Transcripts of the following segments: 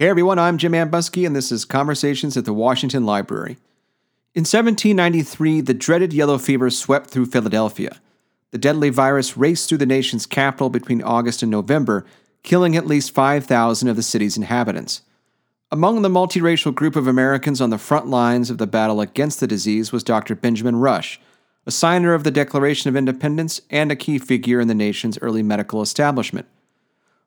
Hey everyone, I'm Jim Ambuske, and this is Conversations at the Washington Library. In 1793, the dreaded yellow fever swept through Philadelphia. The deadly virus raced through the nation's capital between August and November, killing at least 5,000 of the city's inhabitants. Among the multiracial group of Americans on the front lines of the battle against the disease was Dr. Benjamin Rush, a signer of the Declaration of Independence and a key figure in the nation's early medical establishment.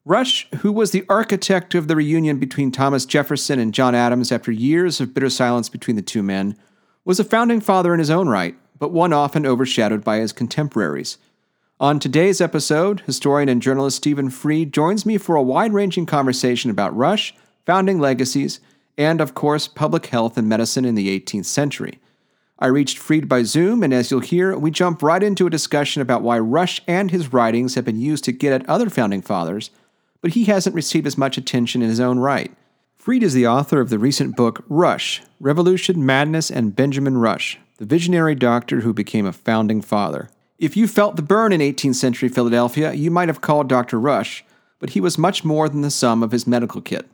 Rush, who was the architect of the reunion between Thomas Jefferson and John Adams after years of bitter silence between the two men, was a founding father in his own right, but one often overshadowed by his contemporaries. On today's episode, historian and journalist Stephen Fried joins me for a wide ranging conversation about Rush, founding legacies, and, of course, public health and medicine in the 18th century. I reached Fried by Zoom, and as you'll hear, we jump right into a discussion about why Rush and his writings have been used to get at other founding fathers but he hasn't received as much attention in his own right. Fried is the author of the recent book Rush Revolution, Madness, and Benjamin Rush, the visionary doctor who became a founding father. If you felt the burn in 18th century Philadelphia, you might have called Dr. Rush, but he was much more than the sum of his medical kit.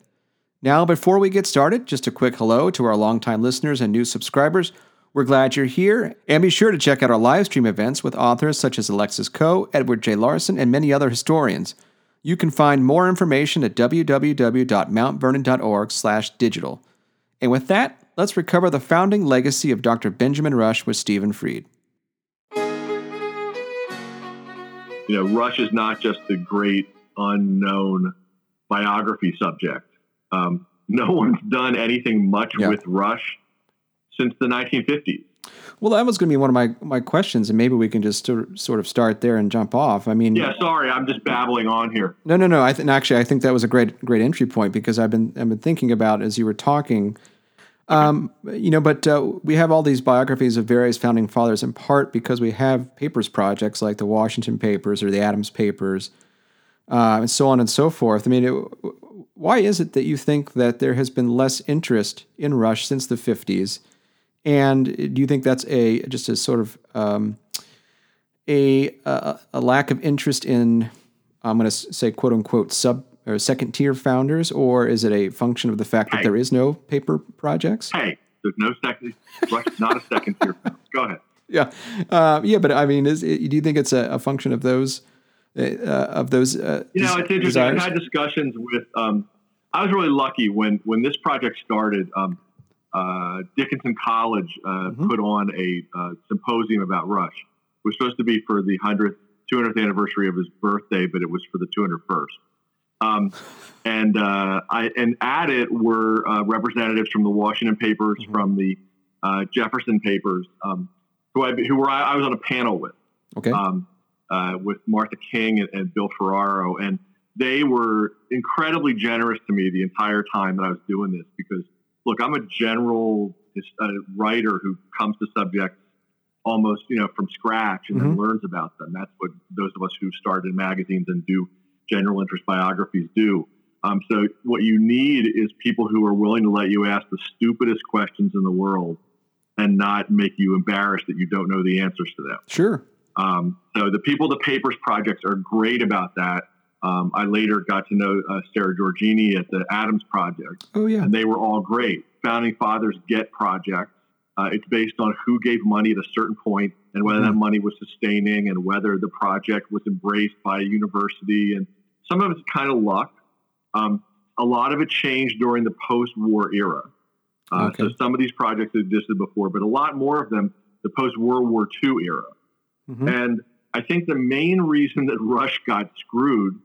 Now, before we get started, just a quick hello to our longtime listeners and new subscribers. We're glad you're here, and be sure to check out our live stream events with authors such as Alexis Coe, Edward J. Larson, and many other historians. You can find more information at www.mountvernon.org/digital. And with that, let's recover the founding legacy of Dr. Benjamin Rush with Stephen Fried. You know, Rush is not just the great unknown biography subject. Um, no one's done anything much yeah. with Rush since the 1950s. Well, that was going to be one of my, my questions, and maybe we can just sort of start there and jump off. I mean, yeah, sorry, I'm just babbling on here. No, no, no. I think actually, I think that was a great great entry point because I've been I've been thinking about as you were talking. Um, you know, but uh, we have all these biographies of various founding fathers in part because we have papers projects like the Washington Papers or the Adams Papers, uh, and so on and so forth. I mean, it, why is it that you think that there has been less interest in Rush since the 50s? And do you think that's a just a sort of um, a, a, a lack of interest in I'm going to say quote unquote sub or second tier founders, or is it a function of the fact hey. that there is no paper projects? Hey, there's no second, not a second tier. Go ahead. Yeah, uh, yeah, but I mean, is do you think it's a, a function of those uh, of those? Uh, you know, it's interesting. Desires? I've had discussions with. Um, I was really lucky when when this project started. Um, uh, Dickinson College uh, mm-hmm. put on a uh, symposium about Rush. It was supposed to be for the 100th, 200th anniversary of his birthday, but it was for the 201st. Um, and uh, I and at it were uh, representatives from the Washington papers, mm-hmm. from the uh, Jefferson papers, um, who I who were I, I, was on a panel with. Okay. Um, with Martha King and, and Bill Ferraro, and they were incredibly generous to me the entire time that I was doing this because look, I'm a general uh, writer who comes to subjects almost, you know, from scratch and mm-hmm. then learns about them. That's what those of us who start in magazines and do general interest biographies do. Um, so what you need is people who are willing to let you ask the stupidest questions in the world and not make you embarrassed that you don't know the answers to them. Sure. Um, so the people, the papers projects are great about that. Um, I later got to know uh, Sara Georgini at the Adams Project. Oh, yeah. And they were all great. Founding Fathers Get Project. Uh, it's based on who gave money at a certain point and whether mm-hmm. that money was sustaining and whether the project was embraced by a university. And some of it's kind of luck. Um, a lot of it changed during the post war era. Uh, okay. So some of these projects existed before, but a lot more of them the post World War II era. Mm-hmm. And I think the main reason that Rush got screwed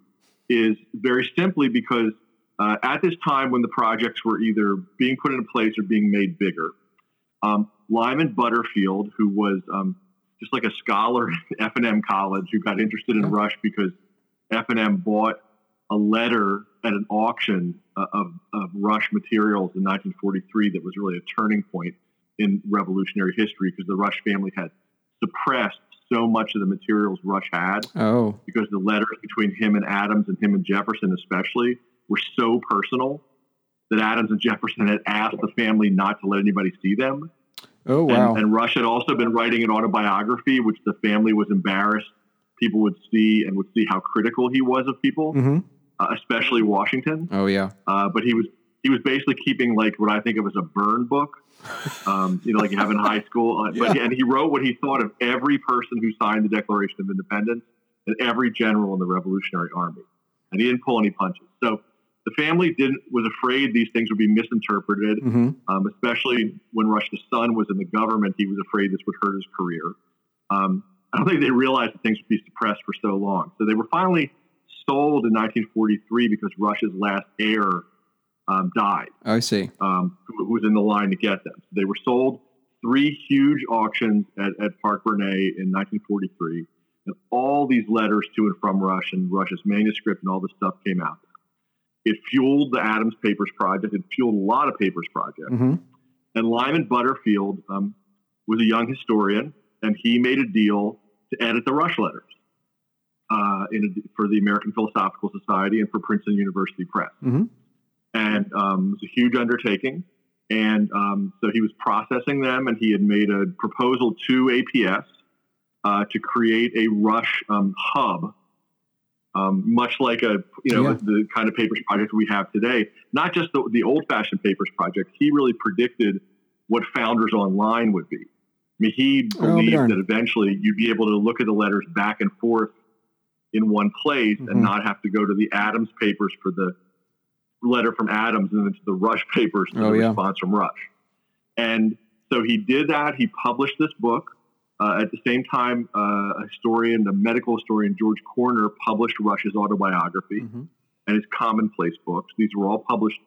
is very simply because uh, at this time when the projects were either being put into place or being made bigger, um, Lyman Butterfield, who was um, just like a scholar at F&M College who got interested in Rush because F&M bought a letter at an auction uh, of, of Rush materials in 1943 that was really a turning point in revolutionary history because the Rush family had suppressed so much of the materials Rush had. Oh. Because the letters between him and Adams and him and Jefferson, especially, were so personal that Adams and Jefferson had asked the family not to let anybody see them. Oh, wow. And, and Rush had also been writing an autobiography, which the family was embarrassed people would see and would see how critical he was of people, mm-hmm. uh, especially Washington. Oh, yeah. Uh, but he was he was basically keeping like what I think of as a burn book, um, you know, like you have in high school. Uh, But and he wrote what he thought of every person who signed the Declaration of Independence and every general in the Revolutionary Army, and he didn't pull any punches. So the family didn't was afraid these things would be misinterpreted, hmm um, especially when Rush's son was in the government. He was afraid this would hurt his career. Um, I don't think they realized that things would be suppressed for so long. So they were finally sold in 1943 because Rush's last heir um, died, I see. um, who, who was in the line to get them. So they were sold three huge auctions at, at Parke-Bernet in 1943, and all these letters to and from Rush and Rush's manuscript and all this stuff came out. It fueled the Adams Papers Project. It fueled a lot of papers projects. hmm And Lyman Butterfield um, was a young historian, and he made a deal to edit the Rush letters uh, in a, for the American Philosophical Society and for Princeton University Press. Mhm. And um, it was a huge undertaking. And um, so he was processing them, and he had made a proposal to APS uh, to create a Rush um, hub, um, much like a you know Yeah. the kind of papers project we have today. Not just the, the old-fashioned papers project. He really predicted what Founders Online would be. I mean, he Oh, believed darned. that eventually you'd be able to look at the letters back and forth in one place Mhm. and not have to go to the Adams papers for the letter from Adams and then to the Rush papers Oh, the yeah. response from Rush. And so he did that. He published this book. Uh, at the same time, uh, a historian, the medical historian, George Corner, published Rush's autobiography Mhm. and his commonplace books. These were all published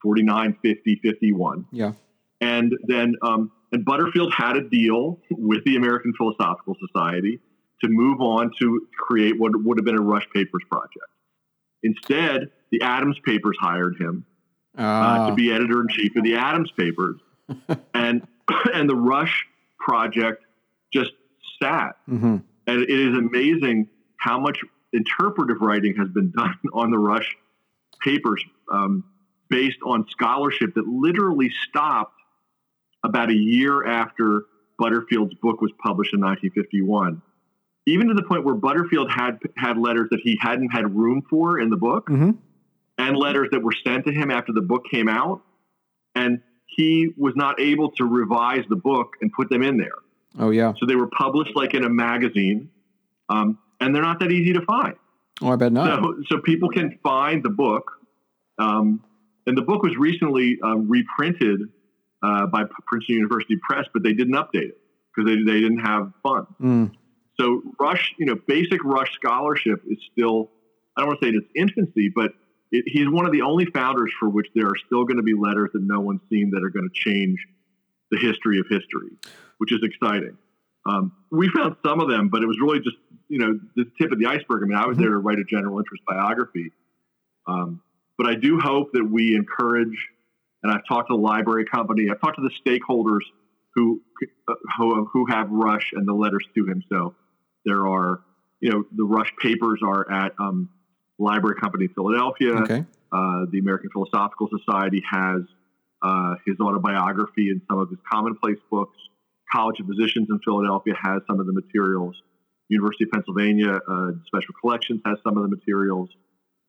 49, 50, 51. Yeah. And then, um, and Butterfield had a deal with the American Philosophical Society to move on to create what would have been a Rush Papers project. Instead, the Adams Papers hired him uh, to be editor in chief of the Adams Papers, and and the Rush project just sat. hmm And it is amazing how much interpretive writing has been done on the Rush papers um, based on scholarship that literally stopped about a year after Butterfield's book was published in 1951. Even to the point where Butterfield had had letters that he hadn't had room for in the book, hmm and letters that were sent to him after the book came out, and he was not able to revise the book and put them in there. Oh yeah. So they were published like in a magazine, um, and they're not that easy to find. Oh, I bet not. So, so people can find the book, um, and the book was recently um, reprinted uh, by Princeton University Press, but they didn't update it because they, they didn't have funds. Mm. So Rush, you know, basic Rush scholarship is still, I don't want to say in its infancy, but it, he's one of the only founders for which there are still going to be letters that no one's seen that are going to change the history of history, which is exciting. Um, we found some of them, but it was really just, you know, the tip of the iceberg. I mean, I was Mhm. there to write a general interest biography. Um, but I do hope that we encourage, and I've talked to the library company, I've talked to the stakeholders who, uh, who, who have Rush and the letters to him. So there are, you know, the Rush papers are at um, Library Company in Philadelphia. Okay. Uh, the American Philosophical Society has uh, his autobiography and some of his commonplace books. College of Physicians in Philadelphia has some of the materials. University of Pennsylvania uh, Special Collections has some of the materials.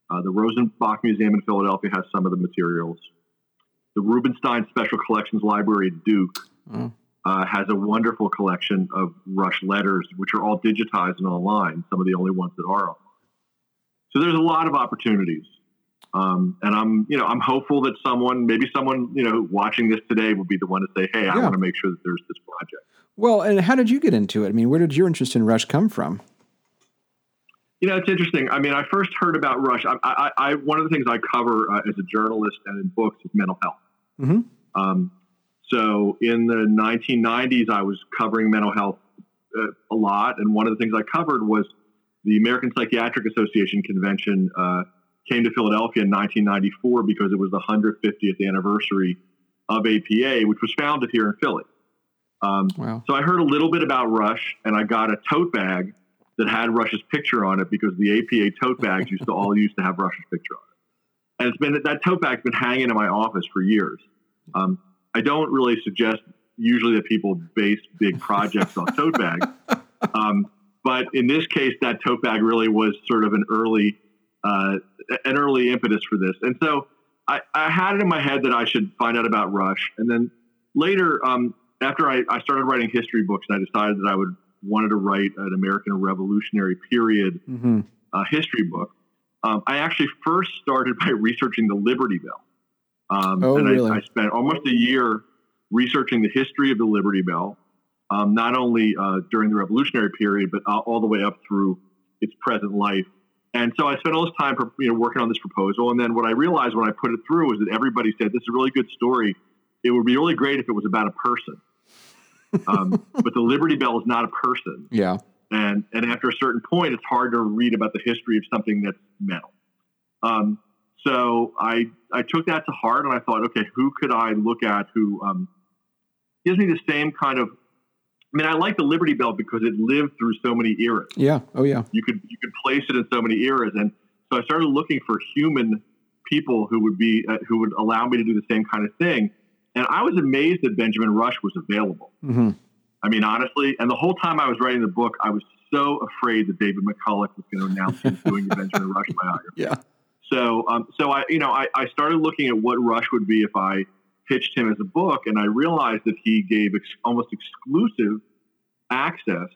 Uh, the Rosenbach Museum in Philadelphia has some of the materials. The Rubenstein Special Collections Library at Duke Oh. uh, has a wonderful collection of Rush letters, which are all digitized and online. Some of the only ones that are. So there's a lot of opportunities, um, and I'm, you know, I'm hopeful that someone, maybe someone, you know, watching this today, will be the one to say, "Hey, I Yeah. want to make sure that there's this project." Well, and how did you get into it? I mean, where did your interest in Rush come from? You know, it's interesting. I mean, I first heard about Rush. I, I, I one of the things I cover uh, as a journalist and in books is mental health. Mhm. Um, so in the 1990s, I was covering mental health uh, a lot, and one of the things I covered was the American Psychiatric Association convention uh, came to Philadelphia in 1994 because it was the 150th anniversary of APA, which was founded here in Philly. Um, Wow. so I heard a little bit about Rush, and I got a tote bag that had Rush's picture on it because the APA tote bags used to all used to have Rush's picture on it. And it's been that tote bag's been hanging in my office for years. Um, I don't really suggest usually that people base big projects on tote bags, um, but in this case, that tote bag really was sort of an early uh, an early impetus for this. And so I, I had it in my head that I should find out about Rush, and then later, um, after I, I started writing history books, and I decided that I would wanted to write an American Revolutionary period Mm-hmm. uh, history book. Um, I actually first started by researching the Liberty Bell. Um, Oh, and really? I, I spent almost a year researching the history of the Liberty Bell, um, not only uh, during the Revolutionary period, but uh, all the way up through its present life. And so I spent all this time, you know, working on this proposal. And then what I realized when I put it through was that everybody said, "This is a really good story. It would be really great if it was about a person." um, but the Liberty Bell is not a person Yeah. and and after a certain point, it's hard to read about the history of something that's metal. Um, so I I took that to heart, and I thought, okay, who could I look at who um, gives me the same kind of? I mean, I like the Liberty Bell because it lived through so many eras. Yeah. Oh, yeah. You could you could place it in so many eras, and so I started looking for human people who would be uh, who would allow me to do the same kind of thing. And I was amazed that Benjamin Rush was available. Mm-hmm. I mean, honestly, and the whole time I was writing the book, I was so afraid that David McCullough was going to announce he was doing the Benjamin Rush biography. Yeah. So, um, so I, you know, I, I started looking at what Rush would be if I pitched him as a book, and I realized that he gave ex- almost exclusive access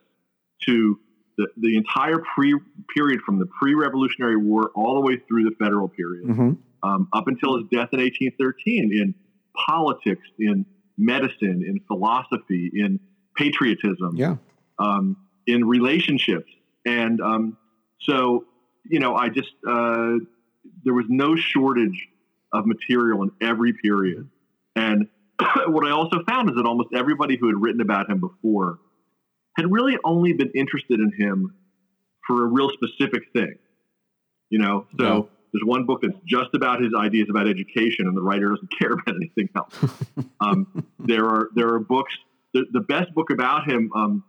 to the, the entire pre period from the pre-Revolutionary War all the way through the Federal period Mm-hmm. um, up until his death in 1813 in politics, in medicine, in philosophy, in patriotism, Yeah. um, in relationships. And um, so, you know, I just, uh, there was no shortage of material in every period. And what I also found is that almost everybody who had written about him before had really only been interested in him for a real specific thing. You know, so Yeah. there's one book that's just about his ideas about education, and the writer doesn't care about anything else. um, there are there are books. The, the best book about him, um,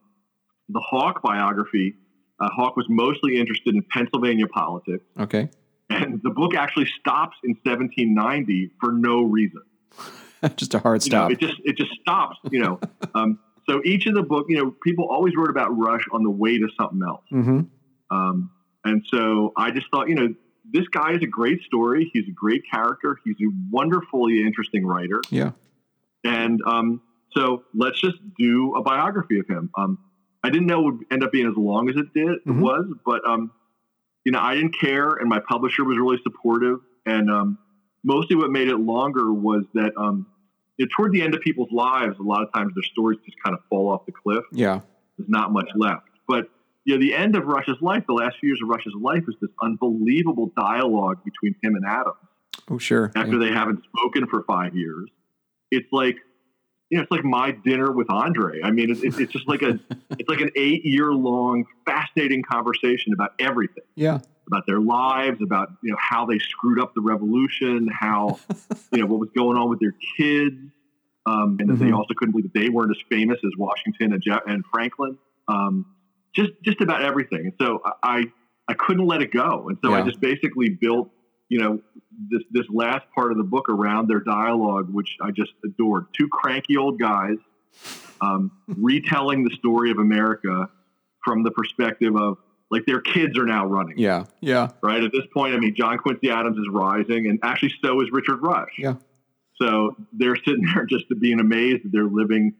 the Hawke biography. Uh, Hawke was mostly interested in Pennsylvania politics, Okay. and the book actually stops in 1790 for no reason. Just a hard You know, stop. it just it just stops. You know, um, so each of the book, you know, people always wrote about Rush on the way to something else. mm-hmm. Um, and so I just thought, you know, this guy is a great story. He's a great character. He's a wonderfully interesting writer. Yeah. And um, so let's just do a biography of him. Um, I didn't know it would end up being as long as it did it was, but um, you know, I didn't care, and my publisher was really supportive. And um, mostly, what made it longer was that um, you know, toward the end of people's lives, a lot of times their stories just kind of fall off the cliff Yeah. there's not much left. But you know, the end of Rush's life, the last few years of Rush's life, is this unbelievable dialogue between him and Adam. Oh, sure. after Yeah. they haven't spoken for five years. It's like, you know, it's like my dinner with Andre. I mean, it's, it's it's just like a, it's like an eight year long, fascinating conversation about everything, Yeah. About their lives, about you know how they screwed up the revolution, how you know what was going on with their kids, um, and that they also couldn't believe that they weren't as famous as Washington and, Jeff- and Franklin. Um, just just about everything. And so I I couldn't let it go, and so I just basically built you know this this last part of the book around their dialogue, which I just adored. Two cranky old guys um, retelling the story of America from the perspective of like their kids are now running Yeah. Yeah. right? At this point, I mean, John Quincy Adams is rising, and actually, so is Richard Rush. Yeah. So they're sitting there just being amazed that they're living,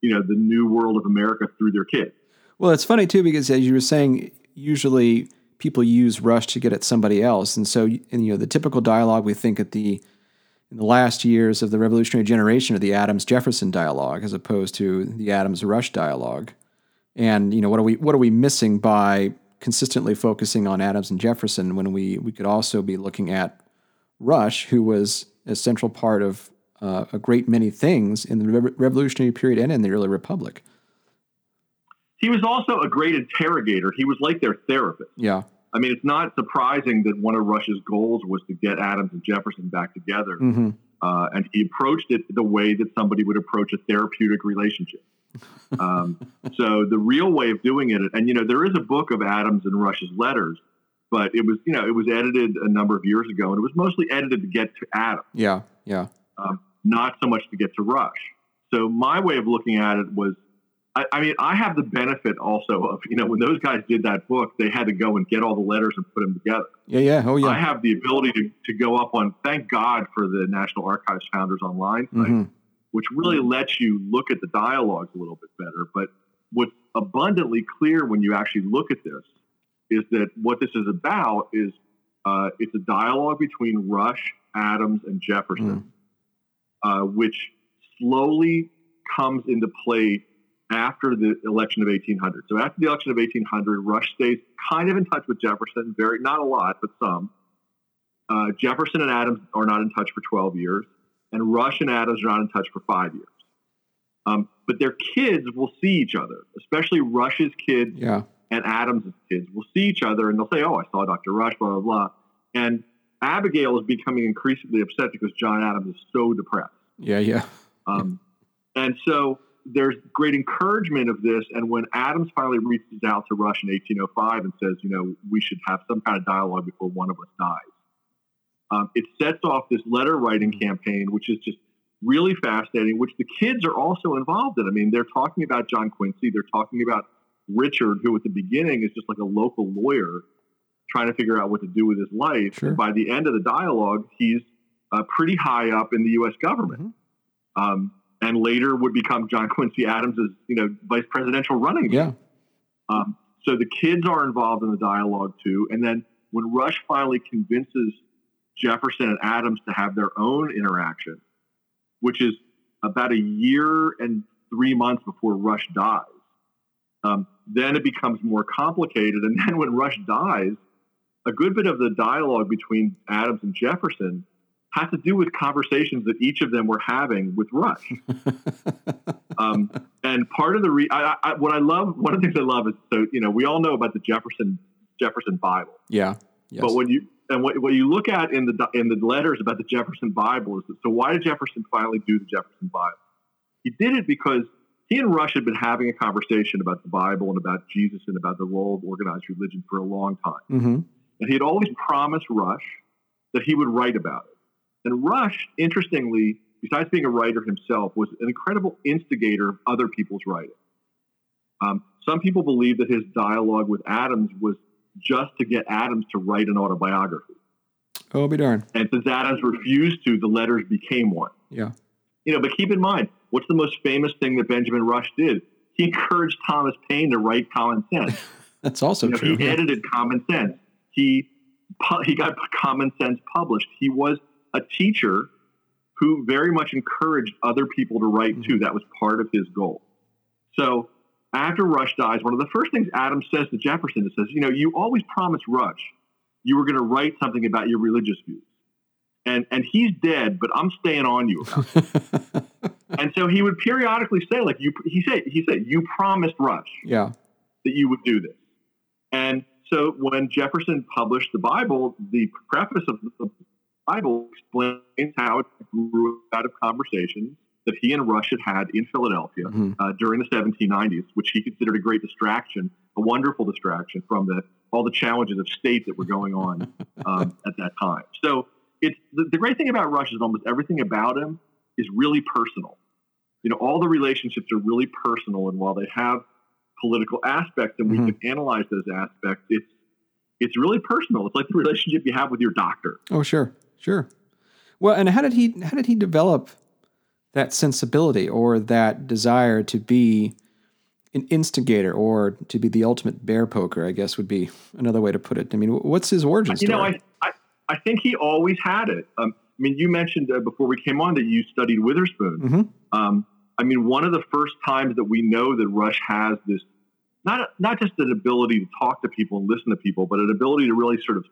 you know, the new world of America through their kids. Well, it's funny too because as you were saying, usually people use Rush to get at somebody else, and so and, you know the typical dialogue we think at the in the last years of the revolutionary generation are the Adams Jefferson dialogue as opposed to the Adams Rush dialogue. And you know what are we what are we missing by consistently focusing on Adams and Jefferson when we we could also be looking at Rush, who was a central part of uh, a great many things in the Rev- Revolutionary period and in the early Republic. He was also a great interrogator. He was like their therapist. Yeah. I mean, it's not surprising that one of Rush's goals was to get Adams and Jefferson back together. hmm Uh, and he approached it the way that somebody would approach a therapeutic relationship. Um, so the real way of doing it, and you know, there is a book of Adams and Rush's letters, but it was, you know, it was edited a number of years ago, and it was mostly edited to get to Adams, Yeah. Yeah. um, not so much to get to Rush. So my way of looking at it was, I, I, mean, I have the benefit also of, you know, when those guys did that book, they had to go and get all the letters and put them together. Yeah, yeah. Oh, yeah. I have the ability to, to go up on, thank God for the National Archives Founders Online site, mm-hmm. Which really lets you look at the dialogues a little bit better. But what's abundantly clear when you actually look at this is that what this is about is uh, it's a dialogue between Rush, Adams, and Jefferson, mm. uh, which slowly comes into play after the election of 1800. So after the election of 1800, Rush stays kind of in touch with Jefferson, very not a lot, but some. Uh, Jefferson and Adams are not in touch for 12 years, and Rush and Adams are not in touch for five years. Um, but their kids will see each other, especially Rush's kids yeah. and Adams' kids will see each other, and they'll say, "Oh, I saw Dr. Rush," blah blah blah. And Abigail is becoming increasingly upset because John Adams is so depressed. Yeah, yeah. Um, and so there's great encouragement of this. And when Adams finally reaches out to Rush in 1805 and says, you know, we should have some kind of dialogue before one of us dies, um, it sets off this letter writing campaign, which is just really fascinating, which the kids are also involved in. I mean, they're talking about John Quincy, they're talking about Richard, who at the beginning is just like a local lawyer trying to figure out what to do with his life. Sure. And by the end of the dialogue, he's uh, pretty high up in the U.S. government. Mm-hmm. Um, and later would become John Quincy Adams' you know vice presidential running mate. Yeah. Um, so the kids are involved in the dialogue too. And then when Rush finally convinces Jefferson and Adams to have their own interaction, which is about a year and three months before Rush dies, um, then it becomes more complicated. And then when Rush dies, a good bit of the dialogue between Adams and Jefferson has to do with conversations that each of them were having with Rush. um, and part of the re- I, I, what I love, one of the things I love is so you know we all know about the Jefferson Jefferson Bible. Yeah. Yes. But when you and what, what you look at in the in the letters about the Jefferson Bible is that, so why did Jefferson finally do the Jefferson Bible? He did it because he and Rush had been having a conversation about the Bible and about Jesus and about the role of organized religion for a long time. Mm-hmm. And he had always promised Rush that he would write about it. And Rush, interestingly, besides being a writer himself, was an incredible instigator of other people's writing. Um, some people believe that his dialogue with Adams was just to get Adams to write an autobiography. Oh, be darned. And since Adams refused to, the letters became one. Yeah. You know, but keep in mind, what's the most famous thing that Benjamin Rush did? He encouraged Thomas Paine to write Common Sense. That's also you know, true. He yeah. edited Common Sense. He he got Common Sense published. He was a teacher who very much encouraged other people to write too. Mm-hmm. That was part of his goal. So after Rush dies, one of the first things Adams says to Jefferson is says, you know, you always promised Rush you were going to write something about your religious views. And and he's dead, but I'm staying on you and so he would periodically say, like you he said he said, you promised Rush yeah. that you would do this. And so when Jefferson published the Bible, the preface of the Bible explains how it grew out of conversations that he and Rush had had in Philadelphia mm-hmm. uh, during the 1790s, which he considered a great distraction, a wonderful distraction from the all the challenges of state that were going on um, at that time. So it's the, the great thing about Rush is almost everything about him is really personal. You know, all the relationships are really personal, and while they have political aspects, and mm-hmm. we can analyze those aspects, it's it's really personal. It's like the relationship you have with your doctor. Oh, sure. Sure. Well, and how did he how did he develop that sensibility or that desire to be an instigator or to be the ultimate bear poker? I guess would be another way to put it. I mean, what's his origin story? You know, I I, I think he always had it. Um, I mean, you mentioned uh, before we came on that you studied Witherspoon. Mm-hmm. Um, I mean, one of the first times that we know that Rush has this not not just an ability to talk to people and listen to people, but an ability to really sort of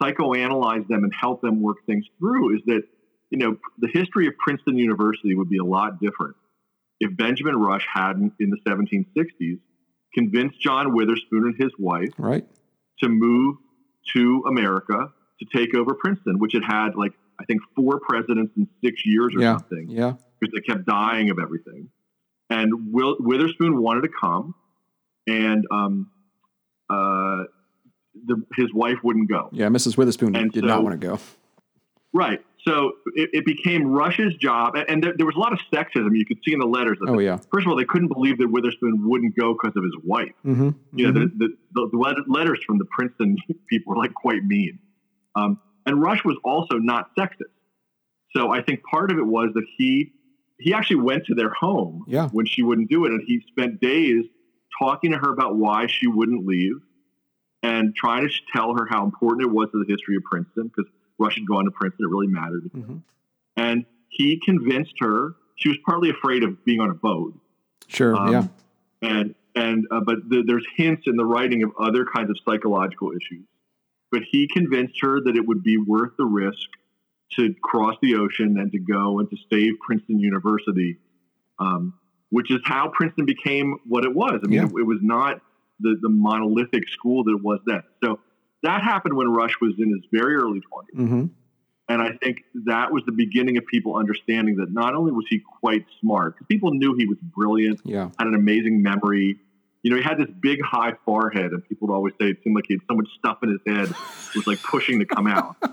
psychoanalyze them and help them work things through is that, you know, the history of Princeton University would be a lot different if Benjamin Rush hadn't, in the 1760s, convinced John Witherspoon and his wife right. to move to America to take over Princeton, which had had like, I think, four presidents in six years or yeah. something. Yeah. Because they kept dying of everything. And Will, Witherspoon wanted to come, and um, uh, the, his wife wouldn't go. Yeah, Mrs. Witherspoon and did so, not want to go. Right. So it, it, became Rush's job, and, there, there, was a lot of sexism you could see in the letters. Oh yeah. First of all, they couldn't believe that Witherspoon wouldn't go because of his wife. Mm-hmm. You know, mm-hmm. the, the, the, letters from the Princeton people were like quite mean. Um, and Rush was also not sexist. So I think part of it was that he he actually went to their home yeah. when she wouldn't do it, and he spent days talking to her about why she wouldn't leave, and trying to tell her how important it was to the history of Princeton because Rush had gone to Princeton; it really mattered. Mm-hmm. And he convinced her. She was partly afraid of being on a boat. Sure. Um, yeah. And and uh, but the, there's hints in the writing of other kinds of psychological issues. But he convinced her that it would be worth the risk to cross the ocean and to go and to save Princeton University, um, which is how Princeton became what it was. I mean, yeah. it, it, was not the, the monolithic school that it was then. So that happened when Rush was in his very early 20s. Mm-hmm. And I think that was the beginning of people understanding that not only was he quite smart, because people knew he was brilliant, yeah. had an amazing memory. You know, he had this big, high forehead, and people would always say it seemed like he had so much stuff in his head, it was like pushing to come out.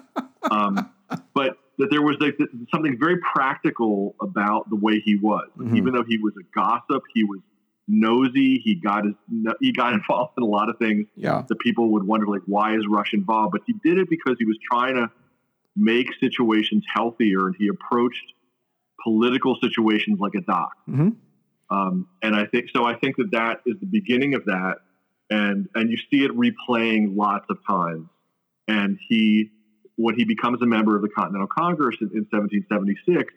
Um, but that there was like something very practical about the way he was. Mm-hmm. Even though he was a gossip, he was nosy. He got his he got involved in a lot of things yeah. that people would wonder like why is Rush involved? But he did it because he was trying to make situations healthier, and he approached political situations like a doc. Mm-hmm. Um, and I think so. I think that that is the beginning of that, and and you see it replaying lots of times. And he when he becomes a member of the Continental Congress in, in 1776,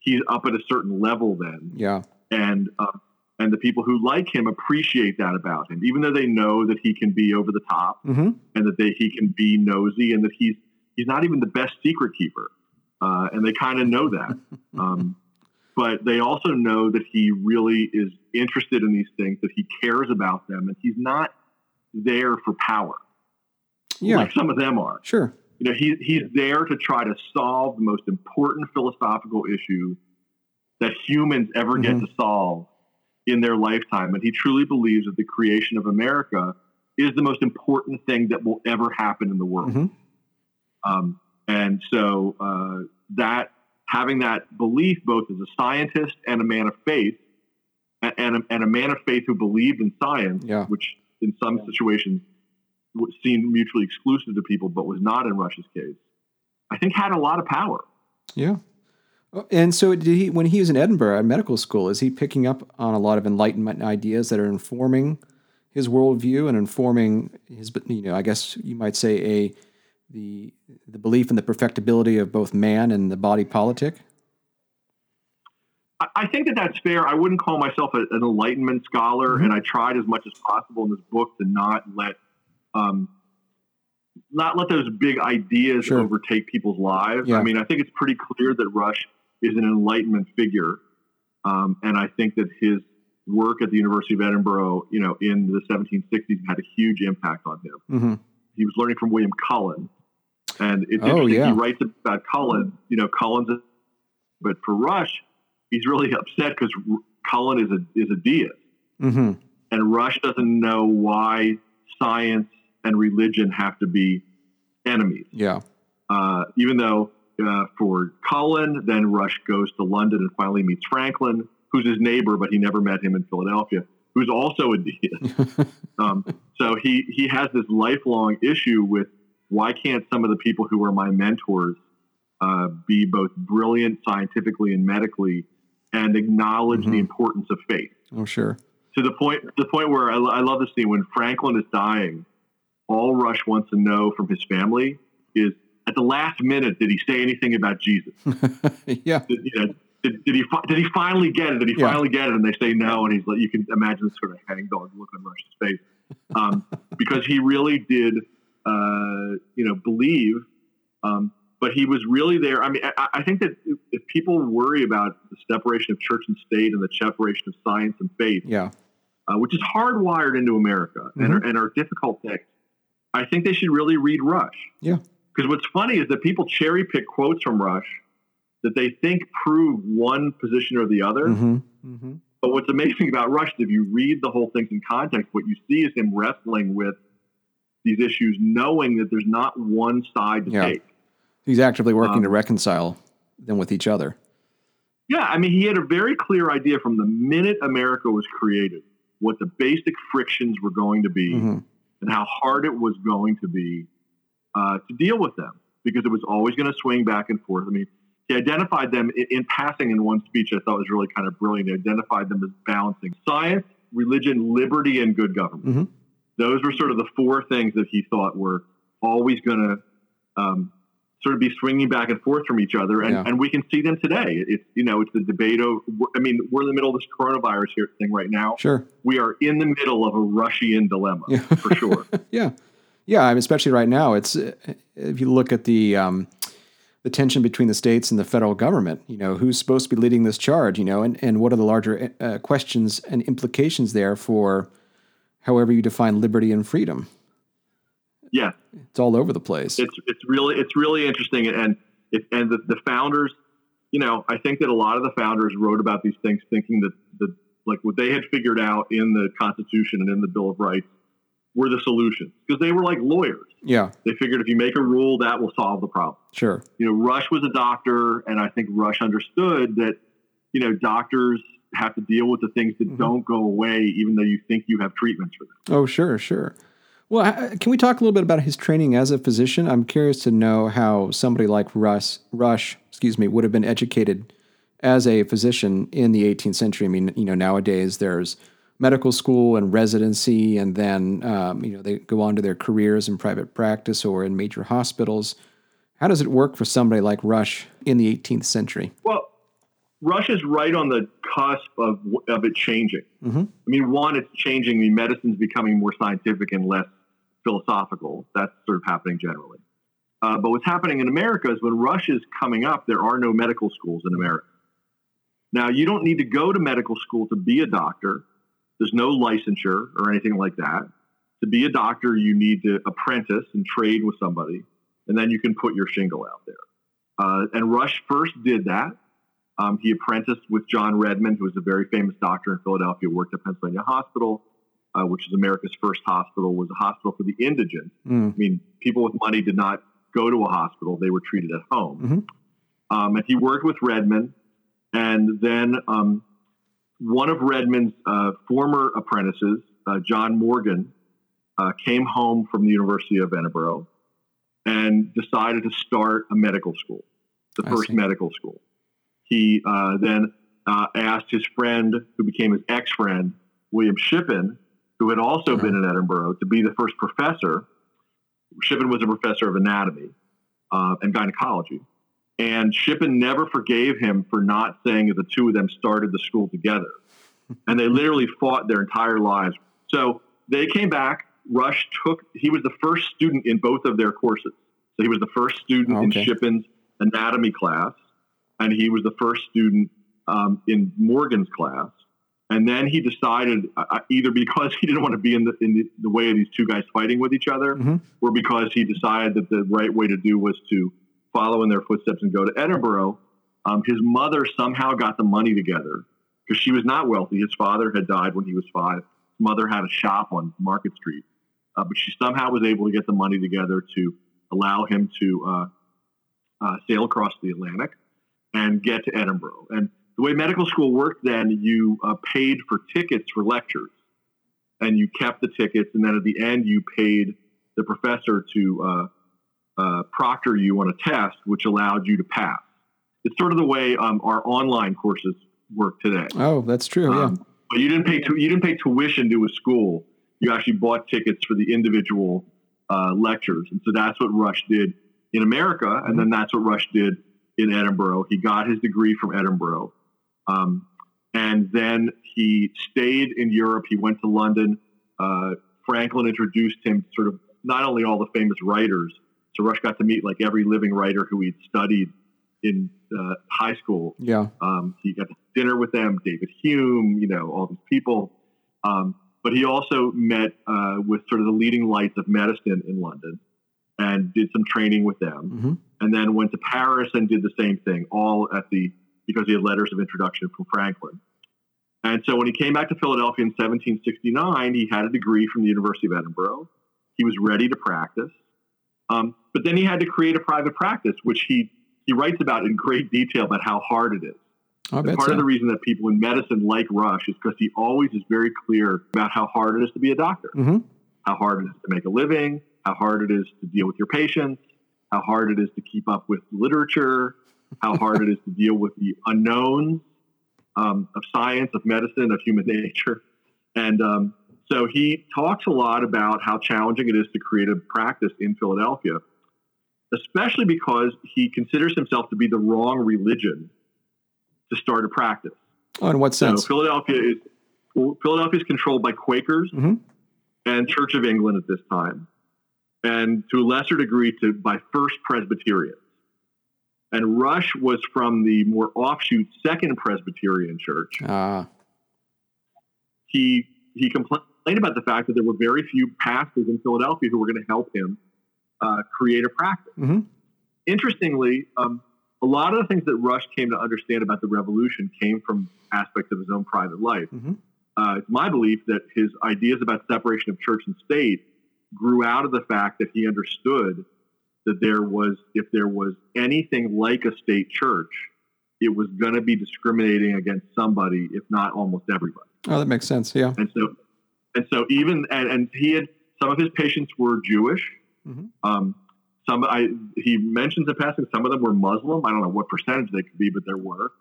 he's up at a certain level then. Yeah. And uh, and the people who like him appreciate that about him, even though they know that he can be over the top mm-hmm. and that they, he can be nosy and that he's he's not even the best secret keeper. Uh, and they kind of know that. Um, but they also know that he really is interested in these things, that he cares about them, and he's not there for power. Yeah. Like some of them are. Sure you know, he, he's there to try to solve the most important philosophical issue that humans ever mm-hmm. get to solve in their lifetime. And he truly believes that the creation of America is the most important thing that will ever happen in the world. Mm-hmm. Um, and so uh, that having that belief, both as a scientist and a man of faith, and, a, and a man of faith who believed in science, yeah. which in some yeah. situations seemed mutually exclusive to people, but was not in Russia's case, I think had a lot of power. Yeah. And so, did he when he was in Edinburgh at medical school? Is he picking up on a lot of Enlightenment ideas that are informing his worldview and informing his, you know, I guess you might say a the the belief in the perfectibility of both man and the body politic? I think that that's fair. I wouldn't call myself a, an Enlightenment scholar, mm-hmm. and I tried as much as possible in this book to not let um, not let those big ideas sure. overtake people's lives. Yeah. I mean, I think it's pretty clear that Rush is an Enlightenment figure, um, and I think that his work at the University of Edinburgh, you know, in the 1760s, had a huge impact on him. Mm-hmm. He was learning from William Cullen, and it's oh, interesting. Yeah. He writes about Cullen. You know, Cullen's, a, but for Rush, he's really upset because Cullen is a is a deist, mm-hmm. and Rush doesn't know why science and religion have to be enemies. Yeah. Uh, even though uh, for Cullen, then Rush goes to London and finally meets Franklin, who's his neighbor, but he never met him in Philadelphia, who's also a deist. um, so he, he has this lifelong issue with why can't some of the people who are my mentors uh, be both brilliant scientifically and medically and acknowledge mm-hmm. the importance of faith? Oh, sure. To the point, the point where I, I love the scene when Franklin is dying all Rush wants to know from his family is at the last minute, did he say anything about Jesus? yeah. Did, you know, did, did, he did he finally get it? Did he yeah. finally get it? And they say no, and he's like, you can imagine the sort of hangdog look on Rush's face um, because he really did, uh, you know, believe. Um, but he was really there. I mean, I, I think that if people worry about the separation of church and state and the separation of science and faith, yeah, uh, which is hardwired into America mm-hmm. and, are, and are difficult things, I think they should really read Rush. Yeah. Because what's funny is that people cherry pick quotes from Rush that they think prove one position or the other. Mm-hmm. Mm-hmm. But what's amazing about Rush, if you read the whole thing in context, what you see is him wrestling with these issues, knowing that there's not one side to yeah. take. He's actively working um, to reconcile them with each other. Yeah, I mean, he had a very clear idea from the minute America was created what the basic frictions were going to be mm-hmm. and how hard it was going to be uh, to deal with them because it was always going to swing back and forth. I mean, he identified them in, in, passing in one speech I thought was really kind of brilliant. He identified them as balancing science, religion, liberty, and good government. Mm-hmm. Those were sort of the four things that he thought were always going to um, sort of be swinging back and forth from each other, and, yeah. and we can see them today. It's you know it's the debate of. I mean, we're in the middle of this coronavirus here thing right now. Sure, we are in the middle of a Russian dilemma yeah. for sure. yeah, yeah. I mean, especially right now, it's if you look at the. Um, the tension between the states and the federal government. You know, who's supposed to be leading this charge? You know, and, and what are the larger uh, questions and implications there for however you define liberty and freedom? Yeah, it's all over the place. It's it's really it's really interesting, and it, and the, the founders, you know, I think that a lot of the founders wrote about these things thinking that the like what they had figured out in the Constitution and in the Bill of Rights were the solutions because they were like lawyers. Yeah, they figured if you make a rule, that will solve the problem. Sure. You know, Rush was a doctor, and I think Rush understood that you know doctors have to deal with the things that mm-hmm. don't go away, even though you think you have treatments for them. Oh, sure, sure. Well, can we talk a little bit about his training as a physician? I'm curious to know how somebody like Russ, Rush, excuse me, would have been educated as a physician in the 18th century. I mean, you know, nowadays there's medical school and residency, and then um, you know they go on to their careers in private practice or in major hospitals. How does it work for somebody like Rush in the 18th century? Well, Rush is right on the cusp of of it changing. Mm-hmm. I mean, one, it's changing. Mean, medicine's becoming more scientific and less philosophical. That's sort of happening generally. Uh, but what's happening in America is when Rush is coming up, there are no medical schools in America. Now, you don't need to go to medical school to be a doctor. There's no licensure or anything like that. To be a doctor, you need to apprentice and trade with somebody, and then you can put your shingle out there. Uh, and Rush first did that. Um, he apprenticed with John Redman, who was a very famous doctor in Philadelphia, worked at Pennsylvania Hospital uh, which is America's first hospital, was a hospital for the indigent. Mm. I mean, people with money did not go to a hospital; they were treated at home. Mm-hmm. Um, and he worked with Redman, and then um, one of Redman's uh, former apprentices, uh, John Morgan, uh, came home from the University of Edinburgh and decided to start a medical school, the I first see. medical school. He uh, then uh, asked his friend, who became his ex-friend, William Shippen, who had also been in Edinburgh, to be the first professor. Shippen was a professor of anatomy uh, and gynecology. And Shippen never forgave him for not saying that the two of them started the school together. And they literally fought their entire lives. So they came back. Rush took, he was the first student in both of their courses. So he was the first student okay. in Shippen's anatomy class, and he was the first student um, in Morgan's class. And then he decided uh, uh, either because he didn't want to be in the in the, the way of these two guys fighting with each other, mm-hmm. or because he decided that the right way to do was to follow in their footsteps and go to Edinburgh. Um, his mother somehow got the money together because she was not wealthy. His father had died when he was five. His mother had a shop on Market Street, uh, but she somehow was able to get the money together to allow him to uh, uh, sail across the Atlantic and get to Edinburgh. And the way medical school worked then, you uh, paid for tickets for lectures and you kept the tickets. And then at the end, you paid the professor to uh, proctor you on a test, which allowed you to pass. It's sort of the way um, our online courses work today. Oh, that's true. Um, yeah. But you didn't pay tu- you didn't pay tuition to a school. You actually bought tickets for the individual uh, lectures, and so that's what Rush did in America, and mm-hmm. then that's what Rush did in Edinburgh. He got his degree from Edinburgh. Um, and then he stayed in Europe. He went to London. Uh, Franklin introduced him to sort of not only all the famous writers. So Rush got to meet like every living writer who he'd studied in uh, high school. Yeah. Um, he got to dinner with them, David Hume, you know, all these people. Um, but he also met uh, with sort of the leading lights of medicine in London and did some training with them. Mm-hmm. And then went to Paris and did the same thing, all at the because he had letters of introduction from Franklin. And so when he came back to Philadelphia in 1769, he had a degree from the University of Edinburgh. He was ready to practice. Um, but then he had to create a private practice, which he he writes about in great detail about how hard it is. Part so. of the reason that people in medicine like Rush is because he always is very clear about how hard it is to be a doctor, hmm how hard it is to make a living, how hard it is to deal with your patients, how hard it is to keep up with literature, how hard it is to deal with the unknowns um, of science, of medicine, of human nature. And um, so he talks a lot about how challenging it is to create a practice in Philadelphia, especially because he considers himself to be the wrong religion to start a practice. Oh, in what So sense? Philadelphia is Philadelphia is controlled by Quakers Mhm. and Church of England at this time, and to a lesser degree to by First Presbyterians. And Rush was from the more offshoot Second Presbyterian Church. Ah, He he complained about the fact that there were very few pastors in Philadelphia who were going to help him uh, create a practice. hmm Interestingly, um, a lot of the things that Rush came to understand about the revolution came from aspects of his own private life. Mhm. Uh, it's my belief that his ideas about separation of church and state grew out of the fact that he understood that there was, if there was anything like a state church, it was going to be discriminating against somebody, if not almost everybody. Oh, that makes sense. Yeah. And so, and so even and, and he had some of his patients were Jewish. Mhm. Um, some I he mentions in passing some of them were Muslim. I don't know what percentage they could be, but there were.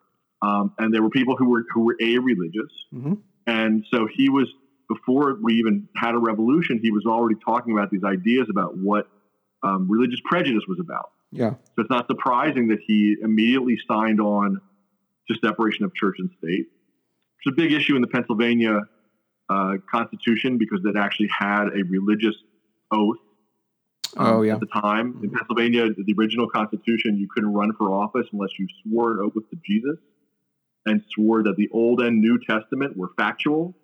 Um, and there were people who were who were a religious. hmm And so he was before we even had a revolution. He was already talking about these ideas about what um, religious prejudice was about. Yeah. So it's not surprising that he immediately signed on to separation of church and state. It's a big issue in the Pennsylvania uh, Constitution because it actually had a religious oath. um, Oh, yeah. At the time in Pennsylvania, the original Constitution, you couldn't run for office unless you swore an oath to Jesus and swore that the Old and New Testament were factual.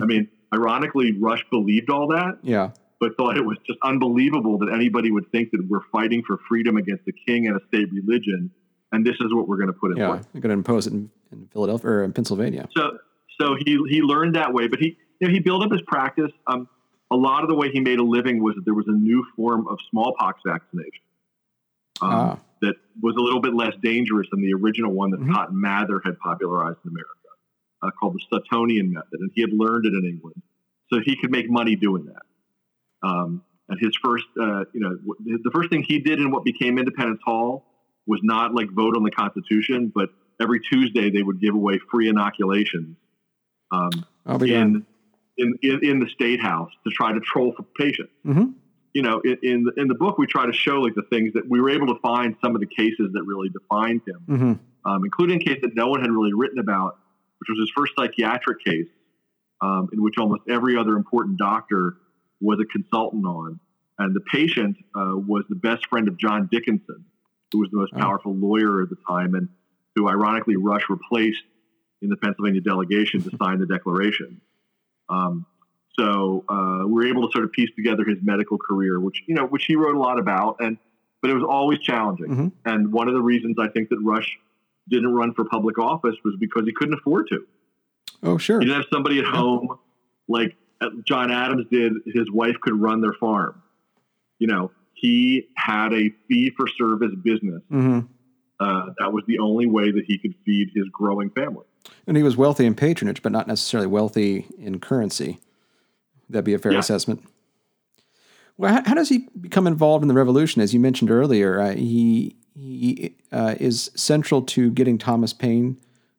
I mean, ironically, Rush believed all that Yeah. but thought it was just unbelievable that anybody would think that we're fighting for freedom against a king and a state religion, and this is what we're going to put in Yeah. place. You're going to impose it in, in Philadelphia or in Pennsylvania. So, so he he learned that way, but he you know, he built up his practice. Um, a lot of the way he made a living was that there was a new form of smallpox vaccination um, Ah. that was a little bit less dangerous than the original one that Mhm. Cotton Mather had popularized in America, uh, called the Suttonian method, and he had learned it in England, so he could make money doing that. Um, and his first, uh, you know, w- the first thing he did in what became Independence Hall was not like vote on the Constitution, but every Tuesday they would give away free inoculations um, I'll be darned. in, in, in in the state house to try to troll for patients. hmm You know, in in the, in the book we try to show like the things that we were able to find some of the cases that really defined him, hmm um, including a case that no one had really written about, which was his first psychiatric case, um, in which almost every other important doctor was a consultant on, and the patient uh, was the best friend of John Dickinson, who was the most Oh. powerful lawyer at the time, and who ironically Rush replaced in the Pennsylvania delegation to sign the Declaration. Um, so uh, we were able to sort of piece together his medical career, which you know, which he wrote a lot about, and but it was always challenging. Mhm. And one of the reasons I think that Rush didn't run for public office was because he couldn't afford to. Oh, sure. He didn't have somebody at home like uh, John Adams did. His wife could run their farm. You know, he had a fee for service business. hmm Uh, that was the only way that he could feed his growing family. And he was wealthy in patronage, but not necessarily wealthy in currency. That'd be a fair Yeah. assessment. Well, how, how does he become involved in the revolution? As you mentioned earlier, uh, he he uh, is central to getting Thomas Paine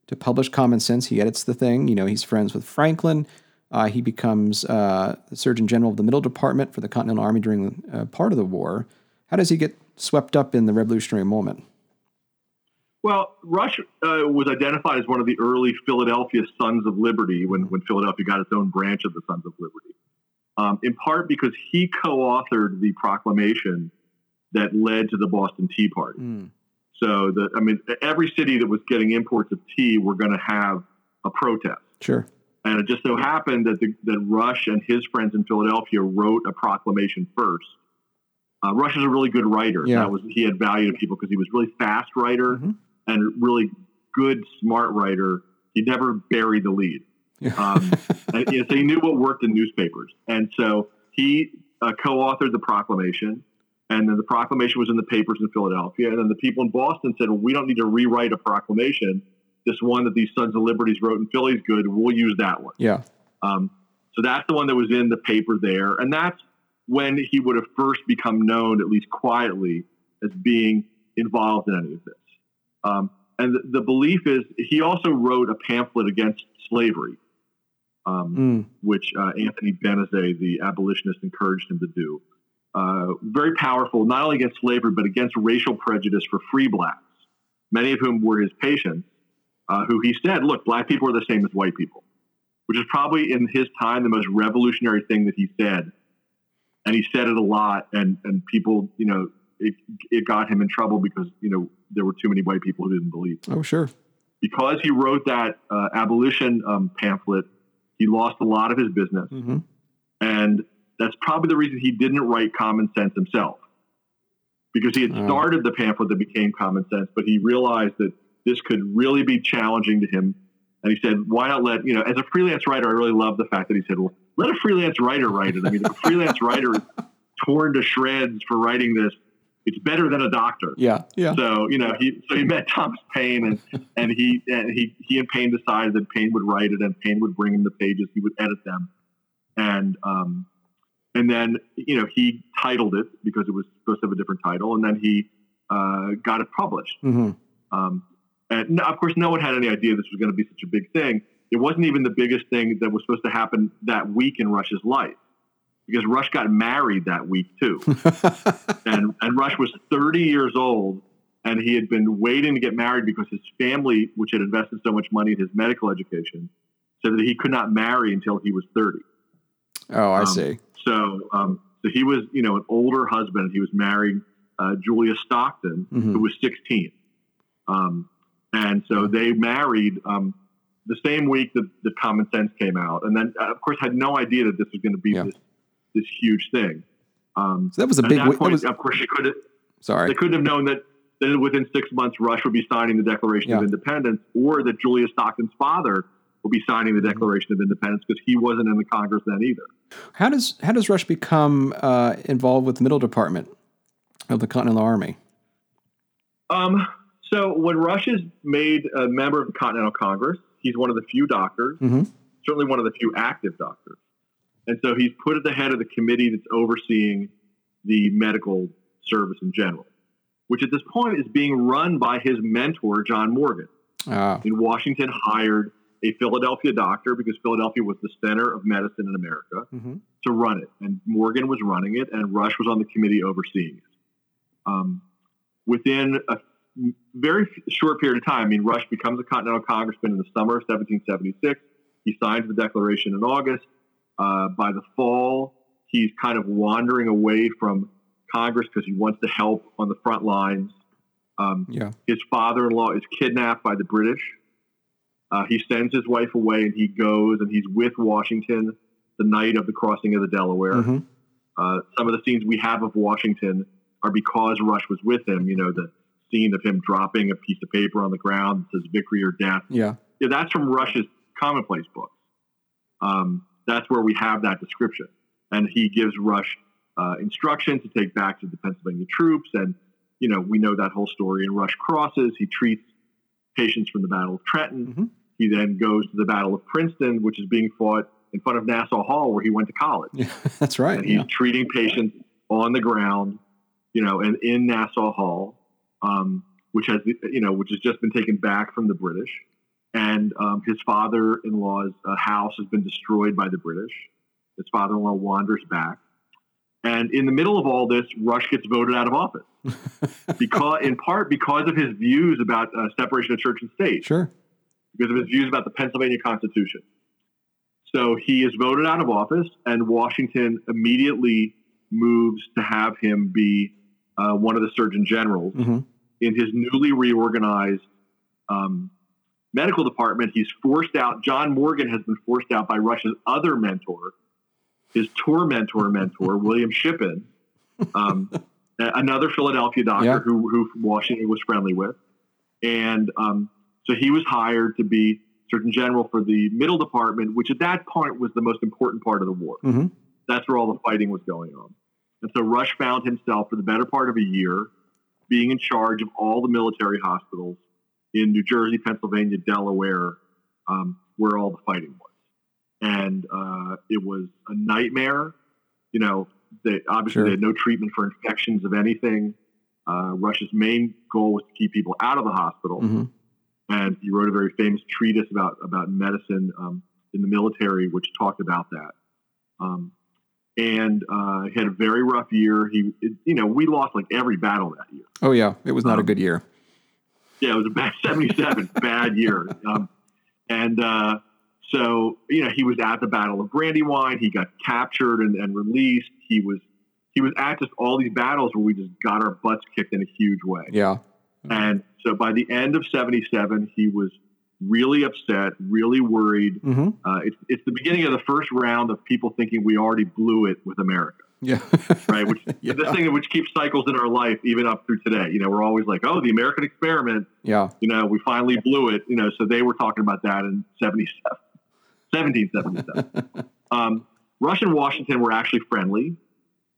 to publish Common Sense. He edits the thing. You know, he's friends with Franklin. Uh, he becomes uh, the Surgeon General of the Middle Department for the Continental Army during uh, part of the war. How does he get swept up in the revolutionary moment? Well, Rush uh, was identified as one of the early Philadelphia Sons of Liberty when, when Philadelphia got its own branch of the Sons of Liberty, um, in part because he co authored the proclamation that led to the Boston Tea Party. Mm. So, the, I mean, every city that was getting imports of tea were going to have a protest. Sure. And it just so happened that, the, that Rush and his friends in Philadelphia wrote a proclamation first. Uh, Rush is a really good writer. Yeah. That was he had value to people because he was a really fast writer Mhm. And really good, smart writer. He never buried the lead. Um, and, you know, so he knew what worked in newspapers, and so he uh, co-authored the proclamation. And then the proclamation was in the papers in Philadelphia. And then the people in Boston said, well, we don't need to rewrite a proclamation. This one that these Sons of Liberties wrote in Philly's good. We'll use that one. Yeah. Um, so that's the one that was in the paper there. And that's when he would have first become known, at least quietly, as being involved in any of this. Um, and the, the, belief is he also wrote a pamphlet against slavery, um, mm. which uh, Anthony Benezet, the abolitionist, encouraged him to do. Uh, very powerful, not only against slavery, but against racial prejudice for free blacks, many of whom were his patients, uh, who he said, look, black people are the same as white people, which is probably in his time the most revolutionary thing that he said. And he said it a lot, and, and people, you know, it, it got him in trouble because, you know, there were too many white people who didn't believe. Oh, sure. Because he wrote that uh, abolition um, pamphlet, he lost a lot of his business. Mm-hmm. And that's probably the reason he didn't write Common Sense himself. Because he had oh. started the pamphlet that became Common Sense, but he realized that this could really be challenging to him. And he said, why not let, you know, as a freelance writer, I really love the fact that he said, well, let a freelance writer write it. I mean, if a freelance writer is torn to shreds for writing this, it's better than a doctor. Yeah, yeah. So you know, he so he met Thomas Paine, and and he and he he and Paine decided that Paine would write it, and Paine would bring him the pages, he would edit them, and um, and then you know he titled it because it was supposed to have a different title, and then he uh, got it published. Mm-hmm. Um, and of course, no one had any idea this was going to be such a big thing. It wasn't even the biggest thing that was supposed to happen that week in Rush's life because Rush got married that week too. and, and Rush was 30 years old and he had been waiting to get married because his family, which had invested so much money in his medical education, said that he could not marry until he was 30. Oh, I um, see. So, um, so he was, you know, an older husband. He was married uh, Julia Stockton, mm-hmm. who was 16. Um, and so they married um, the same week that, the Common Sense came out. And then, uh, of course, had no idea that this was going to be yeah. this this huge thing. Um, so that was a big. Point, was, of course, you could. Sorry, they couldn't have known that that within six months Rush would be signing the Declaration yeah. of Independence, or that Julia Stockton's father will be signing the mm-hmm. Declaration of Independence because he wasn't in the Congress then either. How does how does Rush become uh, involved with the Middle Department of the Continental Army? Um. So when Rush is made a member of the Continental Congress, he's one of the few doctors, mm-hmm. certainly one of the few active doctors and so he's put at the head of the committee that's overseeing the medical service in general, which at this point is being run by his mentor, John Morgan. Ah. In Washington, hired a Philadelphia doctor because Philadelphia was the center of medicine in America mm-hmm. to run it. And Morgan was running it, and Rush was on the committee overseeing it. Um, within a very short period of time, I mean, Rush becomes a Continental Congressman in the summer of 1776. He signs the Declaration in August. Uh, by the fall, he's kind of wandering away from Congress because he wants to help on the front lines. Um, yeah. His father in law is kidnapped by the British. Uh, he sends his wife away and he goes and he's with Washington the night of the crossing of the Delaware. Mm-hmm. Uh, some of the scenes we have of Washington are because Rush was with him. You know, the scene of him dropping a piece of paper on the ground that says victory or death. Yeah. Yeah, that's from Rush's commonplace book. Um, that's where we have that description. And he gives Rush uh, instructions to take back to the Pennsylvania troops. And, you know, we know that whole story. And Rush crosses. He treats patients from the Battle of Trenton. Mm-hmm. He then goes to the Battle of Princeton, which is being fought in front of Nassau Hall, where he went to college. Yeah, that's right. And he's yeah. treating patients on the ground, you know, and in Nassau Hall, um, which has, you know, which has just been taken back from the British and um, his father-in-law's uh, house has been destroyed by the British. His father-in-law wanders back, and in the middle of all this, Rush gets voted out of office because, in part, because of his views about uh, separation of church and state. Sure. Because of his views about the Pennsylvania Constitution. So he is voted out of office, and Washington immediately moves to have him be uh, one of the Surgeon Generals mm-hmm. in his newly reorganized um, medical department, he's forced out. John Morgan has been forced out by Rush's other mentor, his tour mentor mentor, William Shippen, um, another Philadelphia doctor yeah. who, who Washington was friendly with. And um, so he was hired to be Surgeon General for the middle department, which at that point was the most important part of the war. Mm-hmm. That's where all the fighting was going on. And so Rush found himself for the better part of a year being in charge of all the military hospitals in New Jersey, Pennsylvania, Delaware, um, where all the fighting was. And uh, it was a nightmare. You know, they, obviously Sure. they had no treatment for infections of anything. Uh, Rush's main goal was to keep people out of the hospital hmm and he wrote a very famous treatise about about medicine um, in the military, which talked about that. Um, and uh, he had a very rough year. He, it, you know, we lost like every battle that year. Oh yeah, it was not a Um, good year. Yeah, it was a bad '77, bad year. Um, and uh, so, you know, he was at the Battle of Brandywine. He got captured and, and released. He was he was at just all these battles where we just got our butts kicked in a huge way. Yeah. And so by the end of 77, he was really upset, really worried. hmm Uh, it's, it's the beginning of the first round of people thinking we already blew it with America, Yeah. right? Which Yeah. this thing which keeps cycles in our life even up through today. You know, we're always like, oh, the American experiment, yeah. you know, we finally blew it. You know, so they were talking about that in 77, 1777. um, Rush and Washington were actually friendly,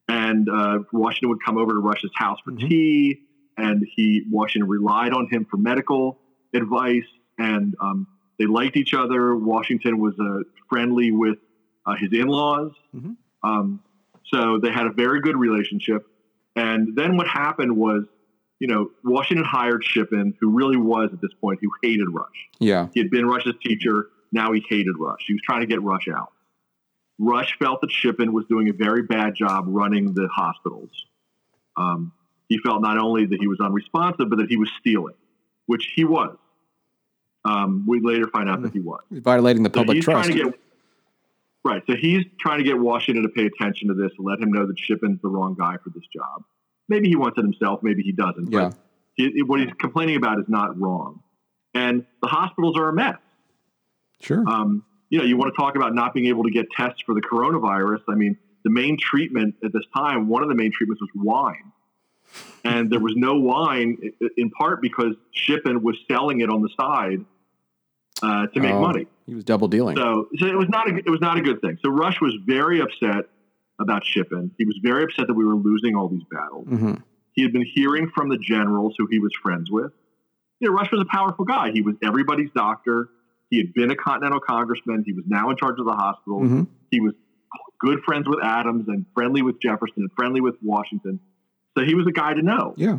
and uh, Washington would come over to Rush's house for Mhm. tea, and he Washington relied on him for medical advice, and um, they liked each other. Washington was uh, friendly with uh, his in-laws, Mhm. um, so they had a very good relationship. And then what happened was, you know, Washington hired Shippen, who really was at this point who hated Rush. Yeah. He had been Rush's teacher. Now he hated Rush. He was trying to get Rush out. Rush felt that Shippen was doing a very bad job running the hospitals. Um, he felt not only that he was unresponsive, but that he was stealing, which he was. Um, we later find out that he was. Violating the So public he's trust. trying to get right. So he's trying to get Washington to pay attention to this, and let him know that Shippen's the wrong guy for this job. Maybe he wants it himself. Maybe he doesn't. Yeah. But he, what he's complaining about is not wrong. And the hospitals are a mess. Sure. Um, you know, you want to talk about not being able to get tests for the coronavirus. I mean, the main treatment at this time, one of the main treatments was wine. And there was no wine in part because Shippen was selling it on the side uh, to make Oh, money. He was double dealing. So, so it was not a, it was not a good thing. So Rush was very upset about Shippen. He was very upset that we were losing all these battles. hmm He had been hearing from the generals who he was friends with. You know, Rush was a powerful guy. He was everybody's doctor. He had been a continental congressman. He was now in charge of the hospital. hmm He was good friends with Adams and friendly with Jefferson and friendly with Washington. So he was a guy to know. Yeah.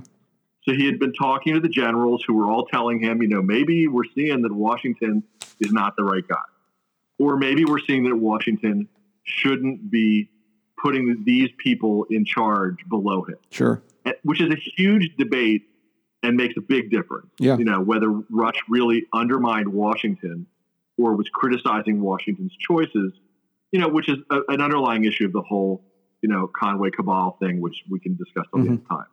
So he had been talking to the generals who were all telling him, you know, maybe we're seeing that Washington is not the right guy. Or maybe we're seeing that Washington shouldn't be putting these people in charge below him, Sure. which is a huge debate and makes a big difference. Yeah. You know, whether Rush really undermined Washington or was criticizing Washington's choices, you know, which is a, an underlying issue of the whole, you know, Conway cabal thing, which we can discuss the other mm-hmm. time.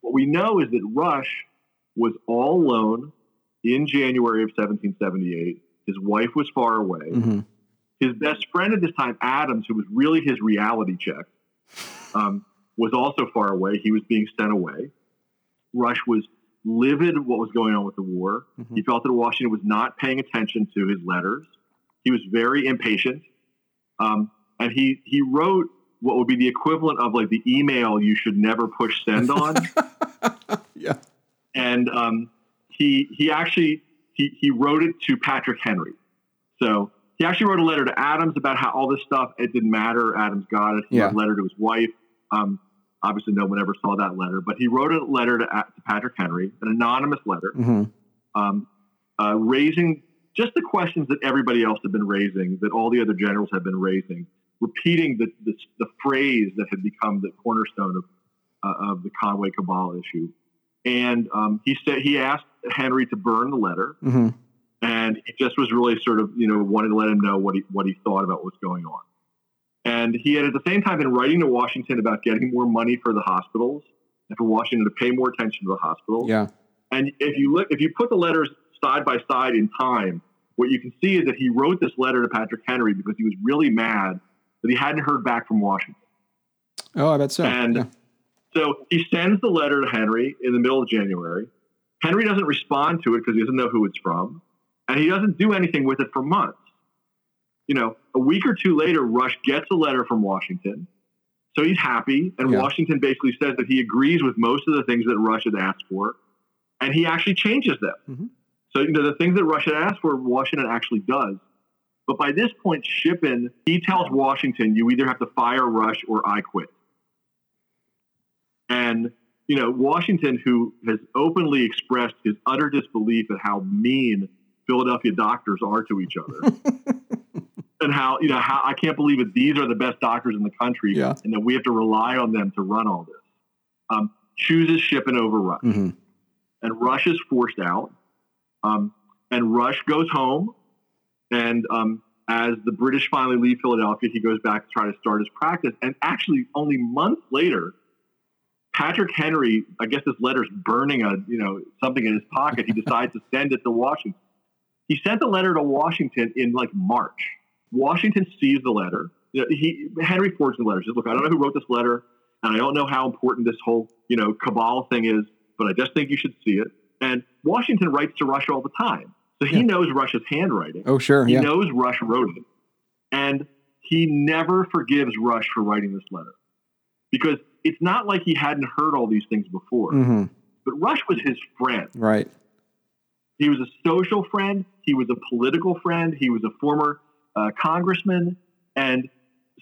What we know is that Rush was all alone in January of 1778. His wife was far away. hmm His best friend at this time, Adams, who was really his reality check, um, was also far away. He was being sent away. Rush was livid what was going on with the war. Mhm. He felt that Washington was not paying attention to his letters. He was very impatient. Um, and he, he wrote what would be the equivalent of like the email you should never push send on. Yeah. and um, he he actually he, he wrote it to Patrick Henry. So he actually wrote a letter to Adams about how all this stuff it didn't matter. Adams got it. He Yeah. wrote a letter to his wife. Um, obviously, no one ever saw that letter, but he wrote a letter to, to Patrick Henry, an anonymous letter, hmm um, uh, raising just the questions that everybody else had been raising, that all the other generals had been raising, repeating the the, the phrase that had become the cornerstone of uh, of the Conway Cabal issue. And um, he said he asked Henry to burn the letter, hmm and he just was really sort of you know wanted to let him know what he what he thought about what's going on. And he had at the same time been writing to Washington about getting more money for the hospitals and for Washington to pay more attention to the hospitals. Yeah. And if you look, if you put the letters side by side in time, what you can see is that he wrote this letter to Patrick Henry because he was really mad that he hadn't heard back from Washington. Oh, I bet so. And- yeah. So he sends the letter to Henry in the middle of January. Henry doesn't respond to it because he doesn't know who it's from, and he doesn't do anything with it for months. You know, a week or two later, Rush gets a letter from Washington So he's happy, and Yeah. Washington basically says that he agrees with most of the things that Rush had asked for, and he actually changes them. Mhm. So you know the things that Rush had asked for, Washington actually does. But by this point, Shippen he tells Washington, "You either have to fire Rush or I quit." And you know Washington, who has openly expressed his utter disbelief at how mean Philadelphia doctors are to each other. And how you know how I can't believe that These are the best doctors in the country, Yeah. and that we have to rely on them to run all this. Um, chooses Shippen over Rush hmm and Rush is forced out. Um, and Rush goes home, and um, as the British finally leave Philadelphia, he goes back to try to start his practice. And actually, only months later, Patrick Henry, I guess this letter's burning a you know something in his pocket. He decides to send it to Washington. He sent the letter to Washington in like March. Washington sees the letter. You know, He Henry forged the letter. He says, "Look, I don't know who wrote this letter, and I don't know how important this whole you know cabal thing is, but I just think you should see it." And Washington writes to Rush all the time, so he Yeah. knows Rush's handwriting. Oh, sure. He Yeah. knows Rush wrote it. And he never forgives Rush for writing this letter. Because it's not like he hadn't heard all these things before. hmm But Rush was his friend. Right. He was a social friend. He was a political friend. He was a former uh, congressman. And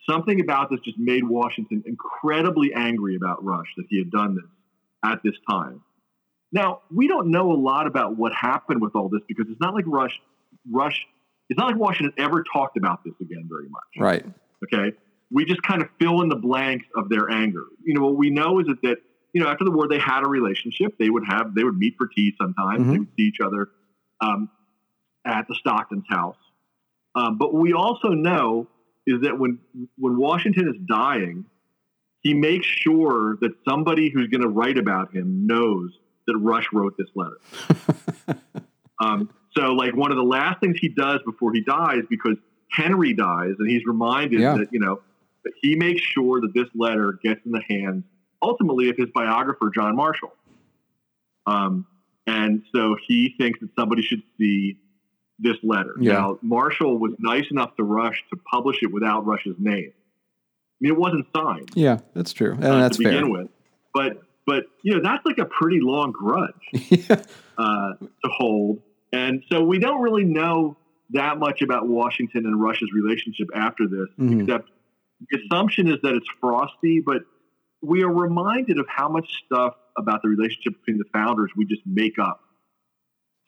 something about this just made Washington incredibly angry about Rush that he had done this at this time. Now, we don't know a lot about what happened with all this because it's not like Rush, Rush, it's not like Washington ever talked about this again very much. Right. Okay. We just kind of fill in the blanks of their anger. You know, what we know is that, that you know, after the war, they had a relationship. They would have, they would meet for tea sometimes. Mhm. They would see each other um, at the Stockton's house. Um, but what we also know is that when when Washington is dying, he makes sure that somebody who's going to write about him knows that Rush wrote this letter. um, so, like one of the last things he does before he dies, because Henry dies, and he's reminded Yeah. that you know that he makes sure that this letter gets in the hands ultimately of his biographer John Marshall. Um, and so he thinks that somebody should see this letter. Yeah. Now, Marshall was nice enough to Rush to publish it without Rush's name. I mean, it wasn't signed Yeah, that's true. And uh, that's to fair. with, but but you know that's like a pretty long grudge yeah. uh, to hold, and so we don't really know that much about Washington and Rush's relationship after this, Mhm. except the assumption is that it's frosty, but we are reminded of how much stuff about the relationship between the founders we just make up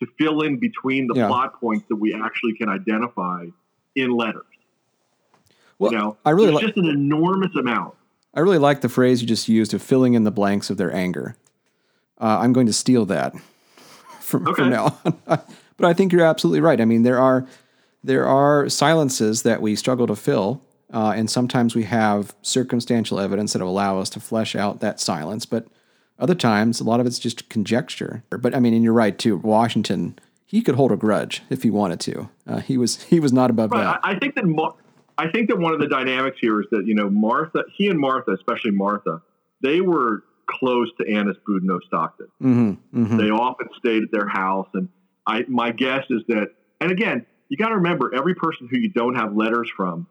to fill in between the Yeah. plot points that we actually can identify in letters. Well, you know, I really just an enormous amount. I really like the phrase you just used of filling in the blanks of their anger. Uh, I'm going to steal that from, Okay. from now on. but I think you're absolutely right. I mean, there are there are silences that we struggle to fill, uh, and sometimes we have circumstantial evidence that will allow us to flesh out that silence. But other times, a lot of it's just conjecture. But I mean, and you're right too. Washington, he could hold a grudge if he wanted to. Uh, he was he was not above Right. that. I, think that Mar- I think that one of the dynamics here is that you know Martha, he and Martha, especially Martha, they were close to Annis Boudinot Stockton. hmm hmm They often stayed at their house, and I my guess is that. And again, you got to remember every person who you don't have letters from,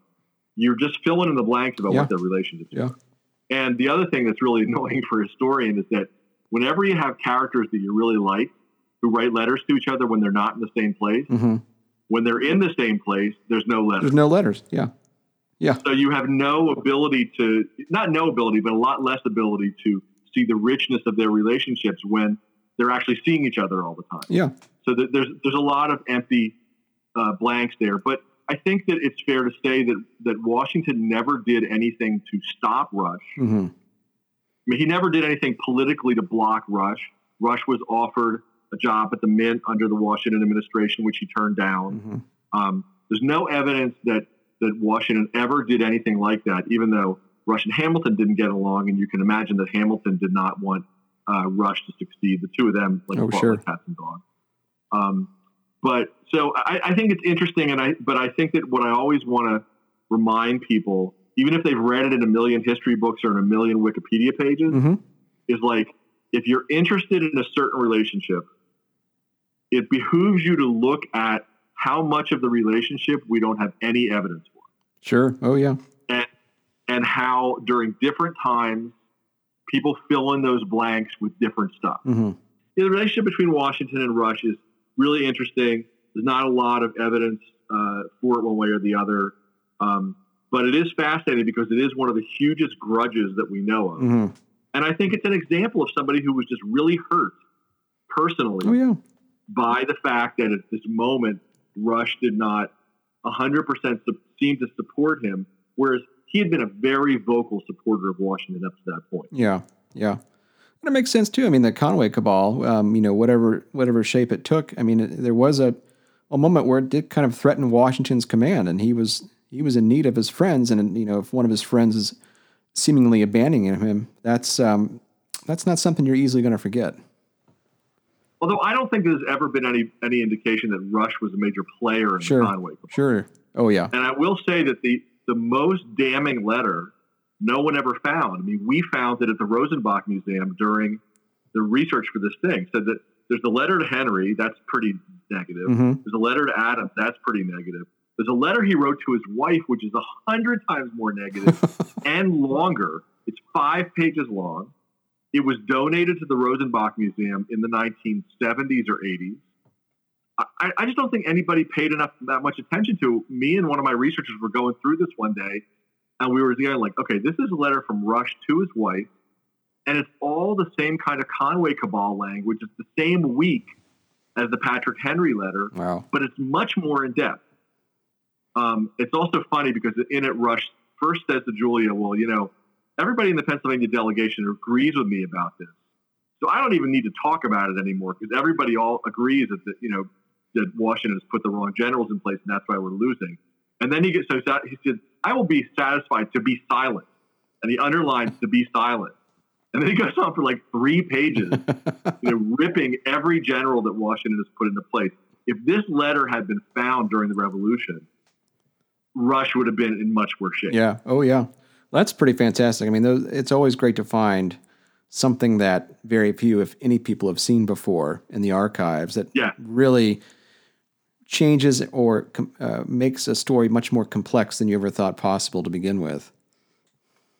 you're just filling in the blanks about Yeah. what their relationship is. Yeah. And the other thing that's really annoying for a historian is that whenever you have characters that you really like who write letters to each other when they're not in the same place, hmm when they're in the same place, there's no letters. There's no letters. Yeah. So you have no ability to, not no ability, but a lot less ability to see the richness of their relationships when they're actually seeing each other all the time. Yeah. So th- there's there's a lot of empty uh, blanks there. But I think that it's fair to say that that Washington never did anything to stop Rush. hmm I mean, he never did anything politically to block Rush. Rush was offered a job at the Mint under the Washington administration, which he turned down. hmm Um, there's no evidence that that Washington ever did anything like that, even though Rush and Hamilton didn't get along, and you can imagine that Hamilton did not want uh, Rush to succeed. The two of them, like, Oh, sure. like cats and dogs. Um, but so I, I think it's interesting, and I but I think that what I always want to remind people, even if they've read it in a million history books or in a million Wikipedia pages, hmm is like if you're interested in a certain relationship, it behooves you to look at how much of the relationship we don't have any evidence for. Sure. Oh yeah. and and how during different times people fill in those blanks with different stuff. hmm Yeah, the relationship between Washington and Rush is really interesting. There's not a lot of evidence uh, for it one way or the other. Um, but it is fascinating because it is one of the hugest grudges that we know of. hmm And I think it's an example of somebody who was just really hurt personally Oh yeah. by the fact that at this moment, Rush did not 100% su- seem to support him, whereas he had been a very vocal supporter of Washington up to that point. Yeah, yeah, and it makes sense too. I mean, the Conway cabal, um, you know, whatever whatever shape it took. I mean, there was a a moment where it did kind of threaten Washington's command, and he was he was in need of his friends, and you know, if one of his friends is seemingly abandoning him, that's um, that's not something you're easily going to forget. Although I don't think there's ever been any any indication that Rush was a major player in Sure. the Conway. cabal. Sure. Oh yeah. And I will say that the the most damning letter no one ever found. I mean, we found it at the Rosenbach Museum during the research for this thing. Said that there's a letter to Henry, that's pretty negative. hmm There's a letter to Adams, that's pretty negative. There's a letter he wrote to his wife, which is a hundred times more negative and longer. It's five pages long. It was donated to the Rosenbach Museum in the 1970s or 80s. I, I just don't think anybody paid enough that much attention to. Me and one of my researchers were going through this one day, and we were going like, okay, this is a letter from Rush to his wife, and it's all the same kind of Conway cabal language. It's the same week as the Patrick Henry letter, Wow. but it's much more in depth. Um, it's also funny because in it, Rush first says to Julia, "Well, you know, everybody in the Pennsylvania delegation agrees with me about this, so I don't even need to talk about it anymore because everybody all agrees that the, you know that Washington has put the wrong generals in place, and that's why we're losing." And then he gets so sad, he said, "I will be satisfied to be silent," and he underlines to be silent. And then he goes on for like three pages you know, ripping every general that Washington has put into place. If this letter had been found during the revolution, Rush would have been in much worse shape. Yeah. Oh, yeah. That's pretty fantastic. I mean, those, it's always great to find something that very few, if any, people have seen before in the archives that Yeah. really changes or uh, makes a story much more complex than you ever thought possible to begin with.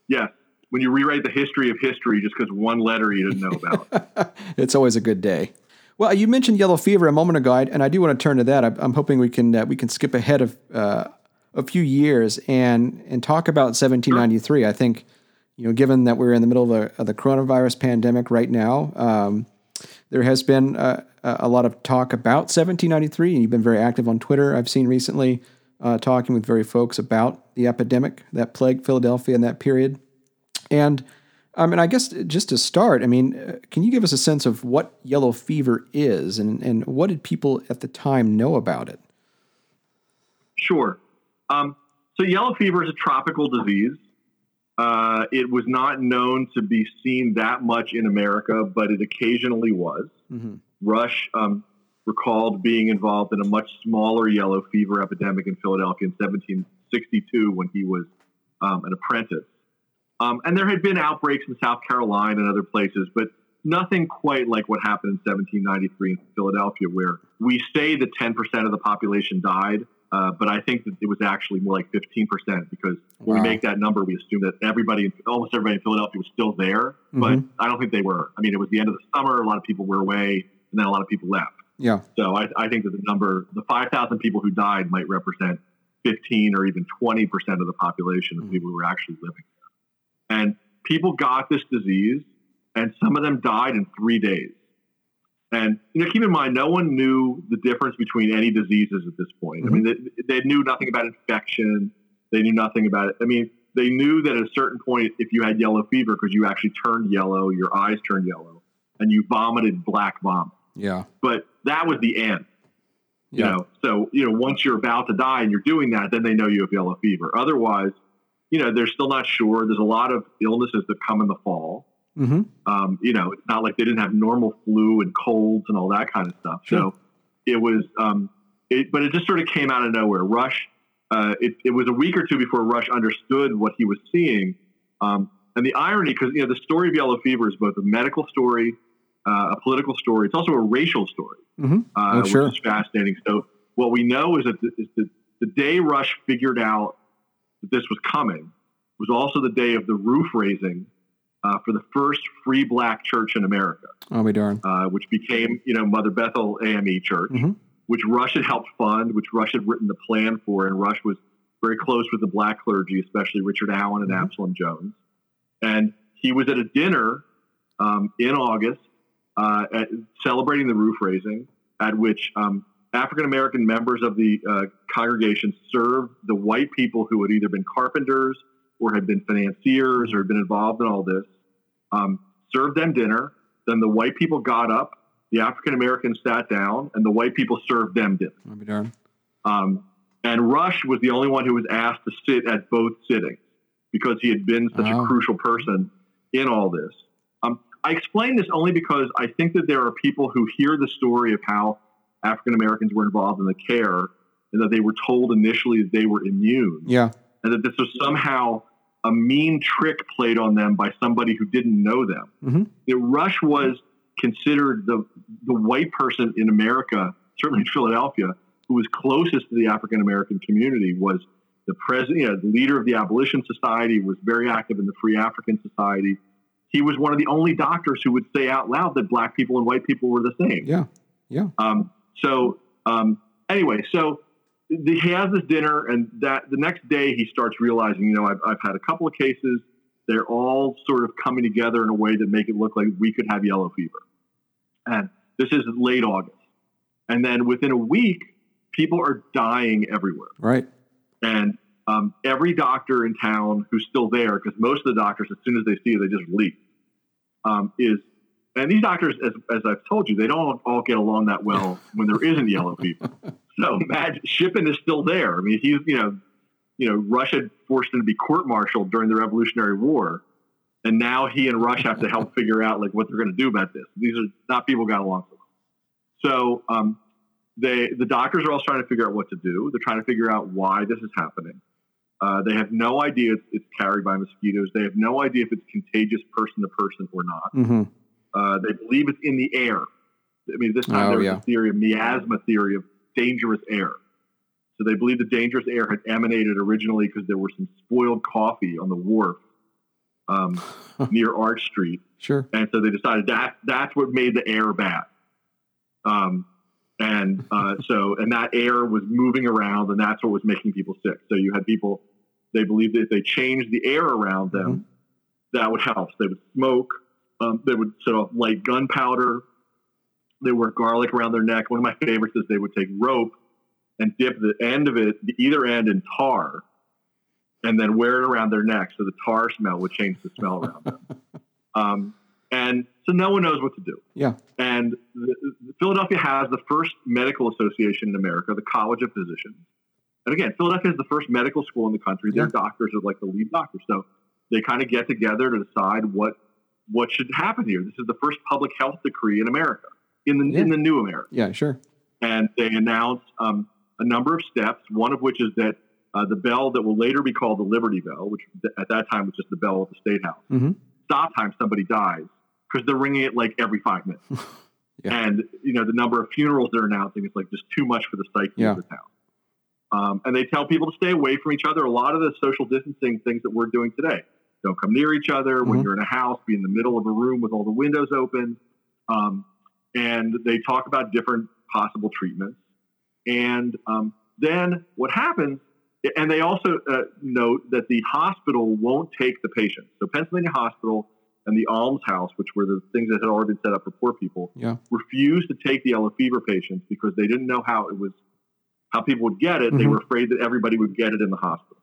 Yeah. When you rewrite the history of history just because one letter you didn't know about. It's always a good day. Well, you mentioned yellow fever a moment ago, and I do want to turn to that. I'm hoping we can uh, we can skip ahead of uh, a few years and and talk about 1793. I think you know, given that we're in the middle of, a, of the coronavirus pandemic right now, um, there has been a a lot of talk about 1793, and you've been very active on Twitter. I've seen recently uh, talking with very folks about the epidemic that plagued Philadelphia in that period. And I mean, I guess just to start, I mean, uh, can you give us a sense of what yellow fever is, and and what did people at the time know about it? Sure. Um, so yellow fever is a tropical disease. Uh, it was not known to be seen that much in America, but it occasionally was. Mm-hmm. Rush um, recalled being involved in a much smaller yellow fever epidemic in Philadelphia in 1762 when he was um, an apprentice. Um, and there had been outbreaks in South Carolina and other places, but nothing quite like what happened in 1793 in Philadelphia, where we say that 10% of the population died, uh, but I think that it was actually more like 15% because when Wow. we make that number, we assume that everybody, almost everybody in Philadelphia was still there, but Mhm. I don't think they were. I mean, it was the end of the summer, a lot of people were away, and then a lot of people left. Yeah, So I, I think that the number, the 5,000 people who died might represent 15 or even 20% of the population of Mhm. people who were actually living there. And people got this disease, and some of them died in three days. And you know, keep in mind, no one knew the difference between any diseases at this point. I mm-hmm. mean, they, they knew nothing about infection. They knew nothing about it. I mean, they knew that at a certain point, if you had yellow fever, because you actually turned yellow, your eyes turned yellow, and you vomited black vomit. yeah, But that was the end. You yeah, know, so you know, once you're about to die and you're doing that, then they know you have yellow fever. Otherwise, you know, they're still not sure. There's a lot of illnesses that come in the fall. Hmm Um, you know, it's not like they didn't have normal flu and colds and all that kind of stuff. Sure. So it was, um, it, but it just sort of came out of nowhere. Rush, uh, it, it was a week or two before Rush understood what he was seeing. Um, and the irony, because, you know, the story of yellow fever is both a medical story, uh, a political story. It's also a racial story, hmm uh, Oh, sure. which is fascinating. So what we know is that, the, is that the day Rush figured out that this was coming, was also the day of the roof raising uh, for the first free black church in America. I'll be darned. Uh, which became, you know, Mother Bethel AME Church, mm-hmm. which Rush had helped fund, which Rush had written the plan for, and Rush was very close with the black clergy, especially Richard Allen and mm-hmm. Absalom Jones. And he was at a dinner um, in August uh, at, celebrating the roof raising, at which um, African American members of the uh, congregation served the white people who had either been carpenters or had been financiers or had been involved in all this, um, served them dinner. Then the white people got up, the African Americans sat down, and the white people served them dinner. I'll be darned. Um, and Rush was the only one who was asked to sit at both sittings because he had been such oh. a crucial person in all this. Um, I explain this only because I think that there are people who hear the story of how African Americans were involved in the care and that they were told initially that they were immune. Yeah. And that this was somehow a mean trick played on them by somebody who didn't know them. Mm-hmm. Rush was considered the the white person in America, certainly in Philadelphia, who was closest to the African American community was the president, you know, the leader of the Abolition Society, was very active in the Free African Society. He was one of the only doctors who would say out loud that black people and white people were the same. Yeah, yeah. Um, so um, anyway, so he has this dinner, and that the next day he starts realizing, you know, I've, I've had a couple of cases. They're all sort of coming together in a way that make it look like we could have yellow fever. And this is late August. And then within a week, people are dying everywhere. Right. And um, every doctor in town who's still there, because most of the doctors, as soon as they see it, they just leave, um, is and these doctors, as, as I've told you, they don't all get along that well when there isn't yellow fever. So imagine Shippen is still there. I mean, he's you know, you know, Rush forced him to be court-martialed during the Revolutionary War, and now he and Rush have to help figure out like what they're going to do about this. These are not people got along so well. So um, they the doctors are also trying to figure out what to do. They're trying to figure out why this is happening. Uh, they have no idea it's, it's, carried by mosquitoes. They have no idea if it's contagious person to person or not. Mm-hmm. Uh, they believe it's in the air. I mean, this time oh, there was yeah. a theory, a miasma theory of dangerous air. So they believe the dangerous air had emanated originally because there were some spoiled coffee on the wharf um, near Arch Street. Sure. And so they decided that that's what made the air bad. Um, and uh, so, and that air was moving around, and that's what was making people sick. So you had people, they believed that if they changed the air around them, mm-hmm. that would help. So they would smoke, um, they would sort of light gunpowder. They wear garlic around their neck. One of my favorites is they would take rope and dip the end of it, the either end, in tar, and then wear it around their neck so the tar smell would change the smell around them. Um, and so no one knows what to do. Yeah. And the, Philadelphia has the first medical association in America, the College of Physicians. And again, Philadelphia is the first medical school in the country. Their yeah. doctors are like the lead doctors. So they kind of get together to decide what what should happen here. This is the first public health decree in America, in the yeah. in the new America. Yeah, sure. And they announce um, a number of steps. One of which is that uh, the bell that will later be called the Liberty Bell, which at that time was just the bell of the State House, mm-hmm. stop time somebody dies because they're ringing it like every five minutes. yeah. And you know the number of funerals they're announcing is like just too much for the psyche yeah. of the town. Um, and they tell people to stay away from each other. A lot of the social distancing things that we're doing today. Don't come near each other. Mm-hmm. When you're in a house, be in the middle of a room with all the windows open. Um, and they talk about different possible treatments. And um, then what happens, and they also uh, note that the hospital won't take the patients. So Pennsylvania Hospital and the almshouse, which were the things that had already been set up for poor people, yeah. refused to take the yellow fever patients because they didn't know how it was, how people would get it. Mm-hmm. They were afraid that everybody would get it in the hospital.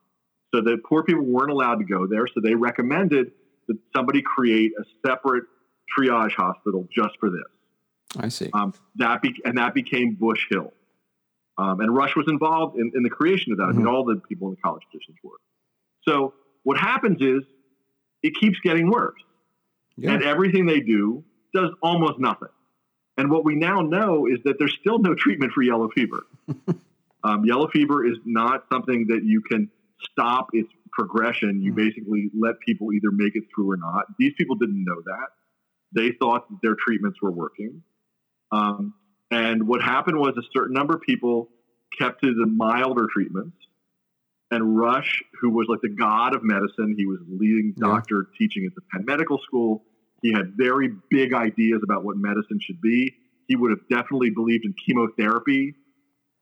So the poor people weren't allowed to go there. So they recommended that somebody create a separate triage hospital just for this. I see. Um, that be- and that became Bush Hill. Um, and Rush was involved in, in, the creation of that. Mm-hmm. I mean, mm-hmm. all the people in the college physicians were. So what happens is it keeps getting worse. Yeah. And everything they do does almost nothing. And what we now know is that there's still no treatment for yellow fever. um, yellow fever is not something that you can stop its progression. You mm-hmm. basically let people either make it through or not. These people didn't know that. They thought that their treatments were working. Um, and what happened was a certain number of people kept to the milder treatments. And Rush, who was like the god of medicine, he was leading Yeah. doctor teaching at the Penn Medical School. He had very big ideas about what medicine should be. He would have definitely believed in chemotherapy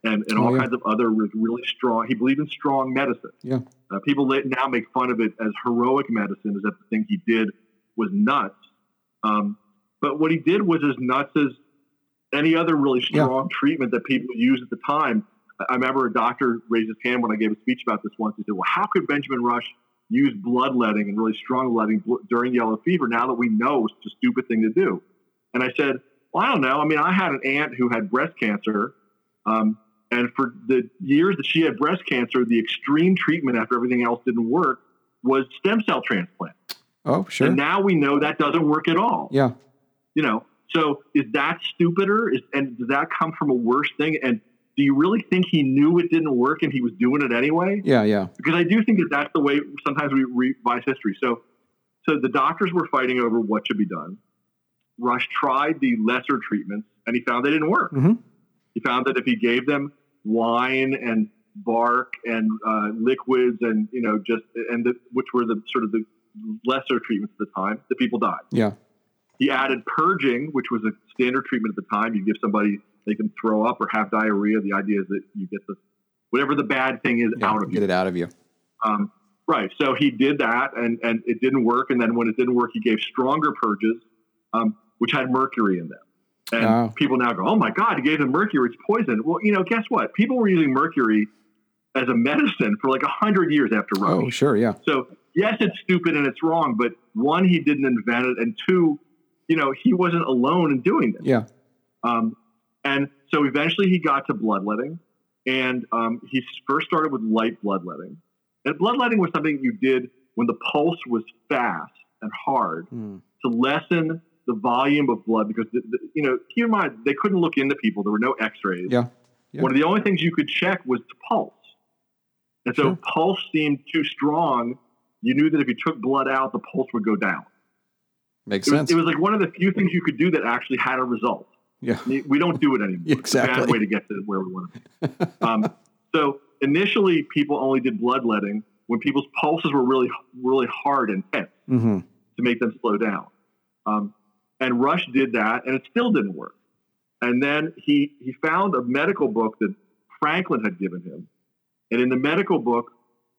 and, and Oh, all yeah. kinds of other re- really strong. He believed in strong medicine. Yeah. Uh, people now make fun of it as heroic medicine, as if the thing he did was nuts. Um, but what he did was as nuts as any other really Yeah. strong treatment that people used at the time. I- remember a doctor raised his hand when I gave a speech about this once. He said, "Well, how could Benjamin Rush use bloodletting and really strong bloodletting bl- during yellow fever now that we know it's a stupid thing to do?" And I said, "Well, I don't know. I mean, I had an aunt who had breast cancer." Um, and for the years that she had breast cancer, the extreme treatment after everything else didn't work was stem cell transplant. Oh, sure. And now we know that doesn't work at all. yeah. You know, so is that stupider? Is, and does that come from a worse thing? And do you really think he knew it didn't work and he was doing it anyway? Yeah. Yeah. Because I do think that that's the way sometimes we revise history. So, so the doctors were fighting over what should be done. Rush tried the lesser treatments and he found they didn't work. Mhm. He found that if he gave them wine and bark and uh, liquids and you know just and the, which were the sort of the lesser treatments at the time, the people died. Yeah. He added purging, which was a standard treatment at the time. You give somebody they can throw up or have diarrhea. The idea is that you get the whatever the bad thing is yeah. out of you. Get it out of you. Um, right. So he did that, and and it didn't work. And then when it didn't work, he gave stronger purges, um, which had mercury in them. And Oh. people now go, "Oh my God, he gave them mercury. It's poison." Well, you know, guess what? People were using mercury as a medicine for like a hundred years after. Oh, sure. Yeah. So yes, it's stupid and it's wrong, but one, he didn't invent it, and two, you know, he wasn't alone in doing this. Yeah. Um, and so eventually he got to bloodletting, and um, he first started with light bloodletting. And bloodletting was something you did when the pulse was fast and hard Mm. to lessen the volume of blood because, the, the, you know, keep in mind, they couldn't look into people. There were no x-rays. Yeah. Yeah. One of the only things you could check was the pulse. And so Sure. pulse seemed too strong. You knew that if you took blood out, the pulse would go down. Makes It was, sense. it was like one of the few things you could do that actually had a result. yeah. We don't do it anymore. It's a bad way to get to where we want to be. Um, so initially, people only did bloodletting when people's pulses were really, really hard and tense hmm to make them slow down. Um, and Rush did that, and it still didn't work. And then he he found a medical book that Franklin had given him, and in the medical book,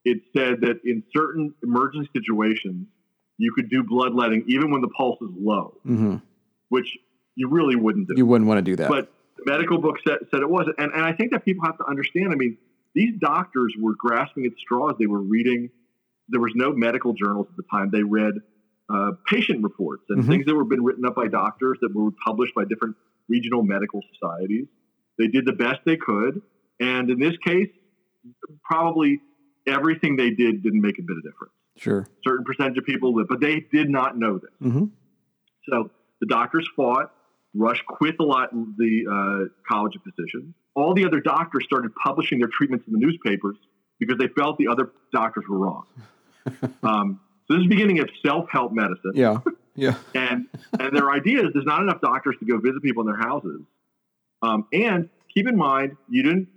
it said that in certain emergency situations, you could do bloodletting even when the pulse is low, hmm which you really wouldn't do. You wouldn't want to do that. But the medical book said, said it wasn't. And, and I think that people have to understand. I mean, these doctors were grasping at straws. They were reading, there was no medical journals at the time. They read uh, patient reports and Mhm. things that were been written up by doctors that were published by different regional medical societies. They did the best they could. And in this case, probably everything they did didn't make a bit of difference. Sure. Certain percentage of people lived, but they did not know this. hmm So the doctors fought. Rush quit the lot the uh, College of Physicians. All the other doctors started publishing their treatments in the newspapers because they felt the other doctors were wrong. um, so this is the beginning of self-help medicine, Yeah. Yeah. and and their idea is there's not enough doctors to go visit people in their houses. Um, and keep in mind, you didn't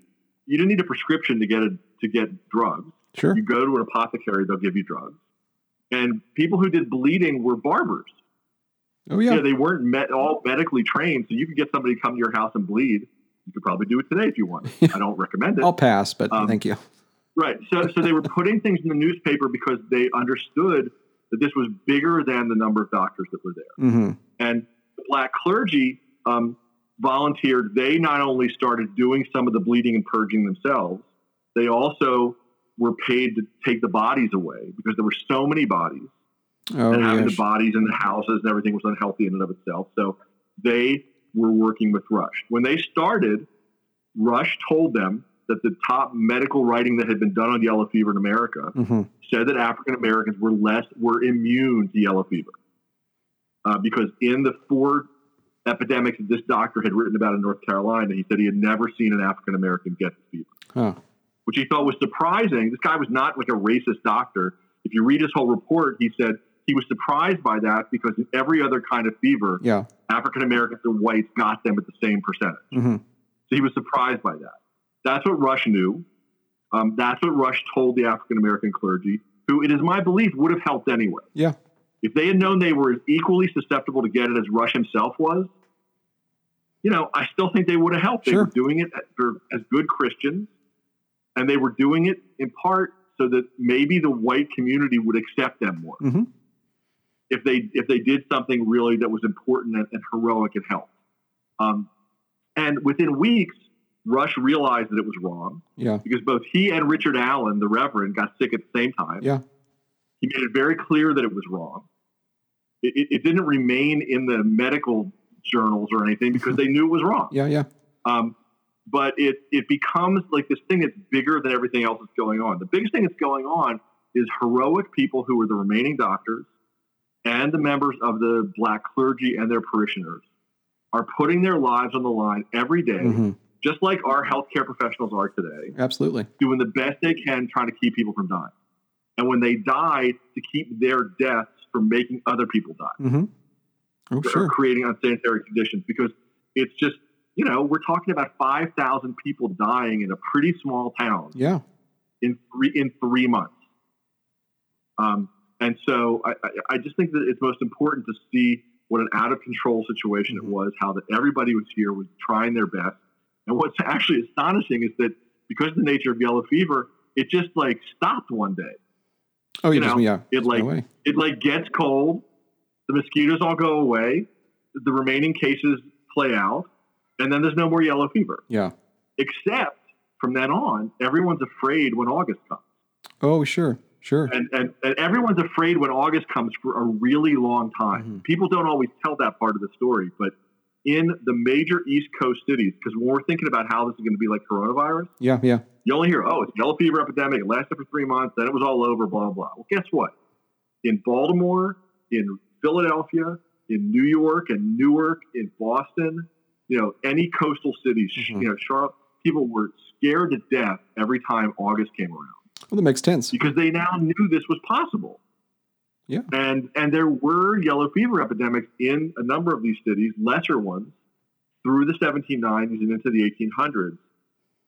you didn't need a prescription to get a, to get drugs. Sure. You go to an apothecary, they'll give you drugs. And people who did bleeding were barbers. Oh Yeah, yeah. they weren't met, all medically trained, so you could get somebody to come to your house and bleed. You could probably do it today if you want. I don't recommend it. I'll pass, but Um, thank you. Right. So, so they were putting things in the newspaper because they understood that this was bigger than the number of doctors that were there. hmm And the black clergy um, volunteered. They not only started doing some of the bleeding and purging themselves, they also were paid to take the bodies away because there were so many bodies Oh and having yeah. the bodies in the houses and everything was unhealthy in and of itself. So they were working with Rush. When they started, Rush told them that the top medical writing that had been done on yellow fever in America hmm said that African Americans were less were immune to yellow fever uh, because in the four epidemics that this doctor had written about in North Carolina, he said he had never seen an African American get the fever Huh. Which he thought was surprising. This guy was not like a racist doctor. If you read his whole report, he said he was surprised by that because in every other kind of fever, Yeah. African Americans and whites got them at the same percentage. hmm So he was surprised by that. That's what Rush knew. Um, that's what Rush told the African American clergy, who it is my belief would have helped anyway. Yeah. If they had known they were as equally susceptible to get it as Rush himself was, you know, I still think they would have helped. They were doing it for, as good Christians, and they were doing it in part so that maybe the white community would accept them more hmm if they if they did something really that was important and, and heroic and helped. Um, and within weeks, Rush realized that it was wrong Yeah. because both he and Richard Allen, the Reverend, got sick at the same time. Yeah. He made it very clear that it was wrong. It, it, it didn't remain in the medical journals or anything because they knew it was wrong. Yeah. Yeah. Um, but it it becomes like this thing that's bigger than everything else that's going on. The biggest thing that's going on is heroic people who are the remaining doctors and the members of the black clergy and their parishioners are putting their lives on the line every day, hmm just like our healthcare professionals are today, Absolutely. doing the best they can trying to keep people from dying. And when they die, to keep their deaths from making other people die hmm Oh, sure. creating unsanitary conditions because it's just you know we're talking about 5000 people dying in a pretty small town Yeah. in three in three months um, and so I, I, I just think that it's most important to see what an out of control situation Mhm. it was how that everybody was here was trying their best and what's actually astonishing is that because of the nature of yellow fever it just like stopped one day Oh, You just, know, yeah. it like- away. it like gets cold, the mosquitoes all go away, the remaining cases play out, and then there's no more yellow fever. Yeah. Except from then on, everyone's afraid when August comes. Oh, sure. Sure. And, and, and everyone's afraid when August comes for a really long time. Mhm. People don't always tell that part of the story, but in the major East Coast cities, because when we're thinking about how this is going to be like coronavirus, Yeah. Yeah. you only hear, oh, it's yellow fever epidemic. It lasted for three months. Then it was all over, blah, blah. Well, guess what? In Baltimore, in Philadelphia, in New York and Newark, in Boston, you know, any coastal cities, Mhm. you know, Charlotte, people were scared to death every time August came around Well, that makes sense. because they now knew this was possible. Yeah. And and there were yellow fever epidemics in a number of these cities, lesser ones, through the 1790s and into the 1800s.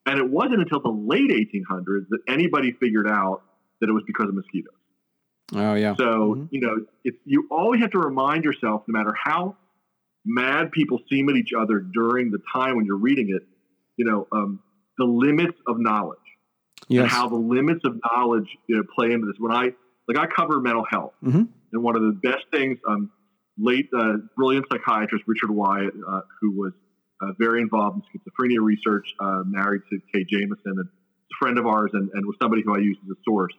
And it wasn't until the late 1800s that anybody figured out that it was because of mosquitoes. Oh, yeah. So, Mhm. you know, it's, you always have to remind yourself, no matter how mad people seem at each other during the time when you're reading it, you know, um, the limits of knowledge and Yes. how the limits of knowledge you know, play into this. When I like, I cover mental health, Mhm. and one of the best things, um, late uh, brilliant psychiatrist Richard Wyatt, uh, who was uh, very involved in schizophrenia research, uh, married to Kay Jamison, and a friend of ours, and, and was somebody who I used as a source.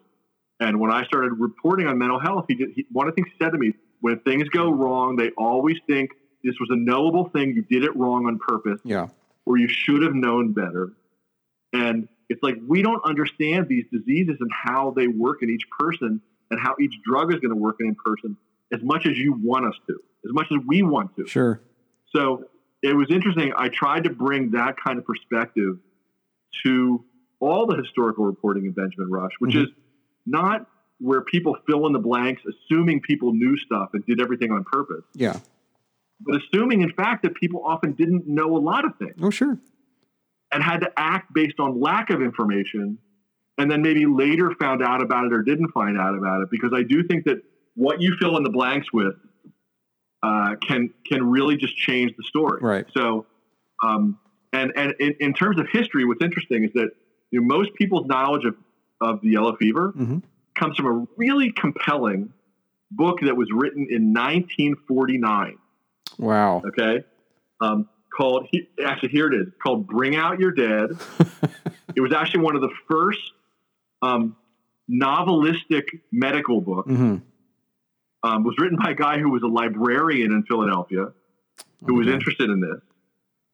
And when I started reporting on mental health, he did. He, one of the things he said to me: when things go wrong, they always think this was a knowable thing. You did it wrong on purpose Yeah. or you should have known better. And it's like we don't understand these diseases and how they work in each person and how each drug is going to work in a person as much as you want us to, as much as we want to. Sure. So it was interesting. I tried to bring that kind of perspective to all the historical reporting in Benjamin Rush, which Mhm. is not where people fill in the blanks, assuming people knew stuff and did everything on purpose, Yeah. But assuming, in fact, that people often didn't know a lot of things Oh, sure. and had to act based on lack of information and then maybe later found out about it or didn't find out about it because i do think that what you fill in the blanks with uh, can can really just change the story Right. so um, and and in, in terms of history what's interesting is that you know, most people's knowledge of, of the yellow fever hmm comes from a really compelling book that was written in 1949 Wow. okay? Um, called he, actually here it is. Called bring out your dead. It was actually one of the first um, novelistic medical books hmm um, was written by a guy who was a librarian in philadelphia who was interested in this.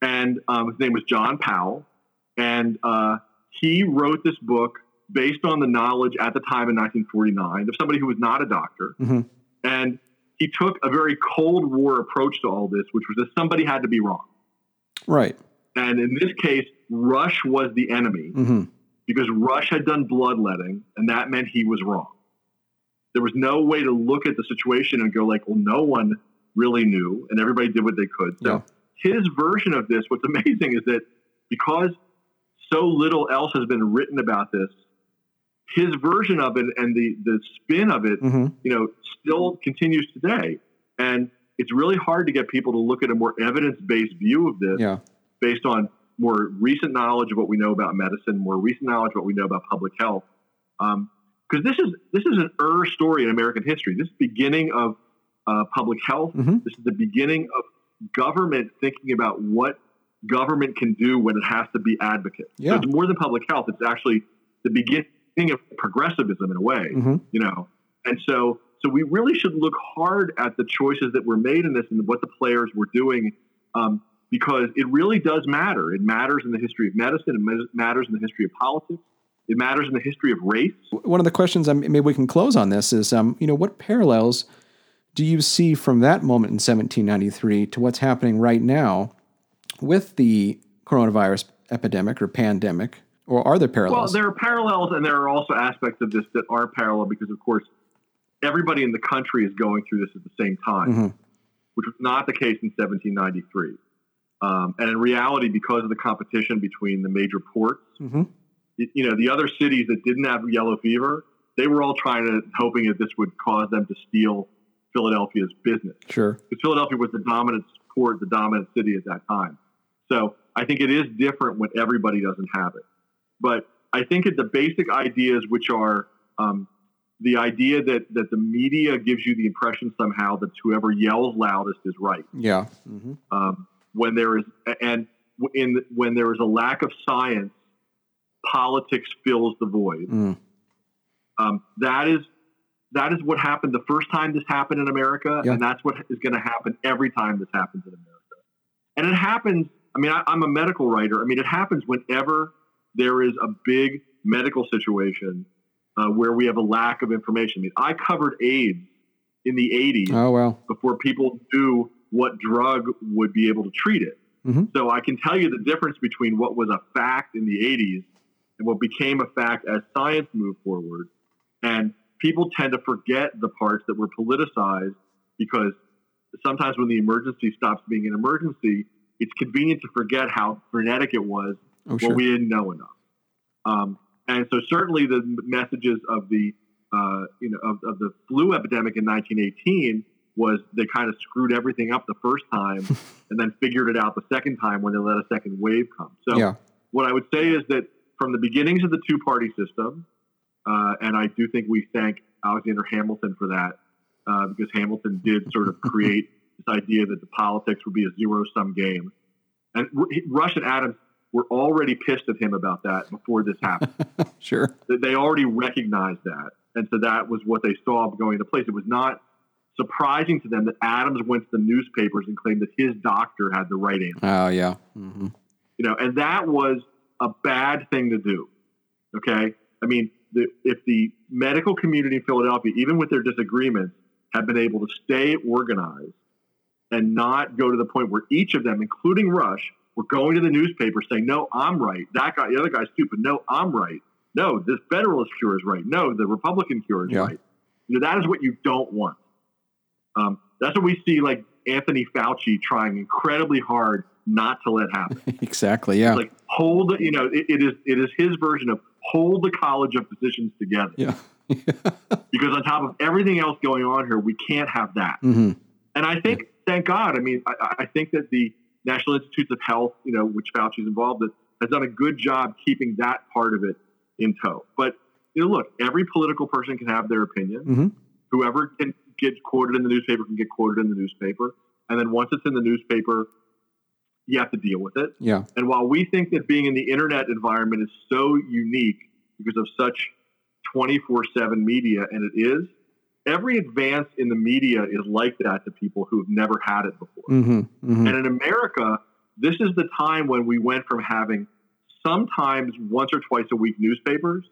And um, his name was john powell. And uh, he wrote this book based on the knowledge at the time in 1949 of somebody who was not a doctor. Mhm. and he took a very cold war approach to all this which was that somebody had to be wrong Right. and in this case, Rush was the enemy hmm because Rush had done bloodletting, and that meant he was wrong. There was no way to look at the situation and go like, "Well, no one really knew, and everybody did what they could." So Yeah. his version of this, what's amazing is that because so little else has been written about this. His version of it and the the spin of it, hmm you know, still continues today. And it's really hard to get people to look at a more evidence based view of this Yeah. based on more recent knowledge of what we know about medicine, more recent knowledge of what we know about public health. Because this is this is an er story in American history. This is the beginning of uh, public health. Mhm. This is the beginning of government thinking about what government can do when it has to be advocate. Yeah. So it's more than public health. It's actually the beginning of progressivism in a way hmm you know? And so so we really should look hard at the choices that were made in this and what the players were doing um, because it really does matter. It matters in the history of medicine. It matters in the history of politics. It matters in the history of race. One of the questions, um, maybe we can close on this, is um, you know what parallels do you see from that moment in 1793 to what's happening right now with the coronavirus epidemic or pandemic, or are there parallels? well there are parallels and there are also aspects of this that are parallel because of course everybody in the country is going through this at the same time Mhm. which was not the case in 1793 um, and in reality because of the competition between the major ports Mhm. y- you know, the other cities that didn't have yellow fever, they were all trying to, hoping that this would cause them to steal Philadelphia's business. Sure. Because Philadelphia was the dominant port, the dominant city at that time. So I think it is different when everybody doesn't have it. But I think that the basic ideas, which are um, the idea that, that the media gives you the impression somehow that whoever yells loudest is right Yeah. hmm um, when there is and in when there is a lack of science, politics fills the void. Mm. Um, that is that is what happened the first time this happened in America, Yeah. and that's what is going to happen every time this happens in America. And it happens. I mean, I, I'm a medical writer. I mean, it happens whenever there is a big medical situation uh, where we have a lack of information. I mean, I covered AIDS in the 80s Oh before people knew what drug would be able to treat it. Mhm. So I can tell you the difference between what was a fact in the 80s and what became a fact as science moved forward. And people tend to forget the parts that were politicized because sometimes when the emergency stops being an emergency, it's convenient to forget how frenetic it was Oh sure. well, we didn't know enough. Um, and so certainly the messages of the uh, you know of, of the flu epidemic in 1918 was they kind of screwed everything up the first time and then figured it out the second time when they let a second wave come. So yeah. what I would say is that from the beginnings of the two party system, uh, and I do think we thank Alexander Hamilton for that uh, because Hamilton did sort of create this idea that the politics would be a zero sum game. And R- Rush and Adams were already pissed at him about that before this happened. Sure. They already recognized that. And so that was what they saw going into place. It was not surprising to them that Adams went to the newspapers and claimed that his doctor had the right answer Oh yeah. hmm you know, and that was a bad thing to do. Okay, I mean, the, if the medical community in Philadelphia, even with their disagreements, had been able to stay organized and not go to the point where each of them, including Rush, were going to the newspaper saying, "No, I'm right. That guy, the other guy's stupid. No, I'm right. No, this Federalist cure is right. No, the Republican cure is Yeah. right." You know, that is what you don't want. Um, that's what we see, like Anthony Fauci trying incredibly hard not to let happen exactly. Yeah. like hold you know it, it is it is his version of hold the college of physicians together yeah. because on top of everything else going on here we can't have that hmm and i think thank god i mean I, I think that the national institutes of health you know which fauci's involved in has done a good job keeping that part of it in tow. But you know look every political person can have their opinion. Hmm whoever can get quoted in the newspaper can get quoted in the newspaper. And then once it's in the newspaper you have to deal with it. Yeah. and while we think that being in the internet environment is so unique because of such 24 7 media, and it is, every advance in the media is like that to people who have never had it before. hmm hmm And in America, this is the time when we went from having sometimes once or twice a week newspapers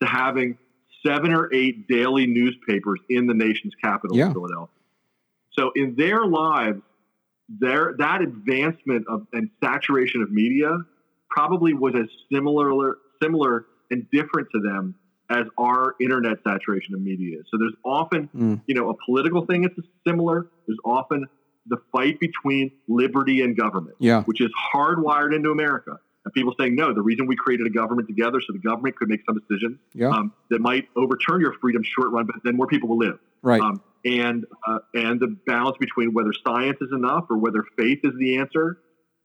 to having seven or eight daily newspapers in the nation's capital, Yeah. Philadelphia. So in their lives, their that advancement of and saturation of media probably was as similar similar and different to them as our internet saturation of media. is. So there's often, Mm. you know, a political thing that's similar. There's often the fight between liberty and government, Yeah. which is hardwired into America. and people saying no. The reason we created a government together so the government could make some decisions Yeah. um, that might overturn your freedom short run, but then more people will live. right. Um, and uh, and the balance between whether science is enough or whether faith is the answer.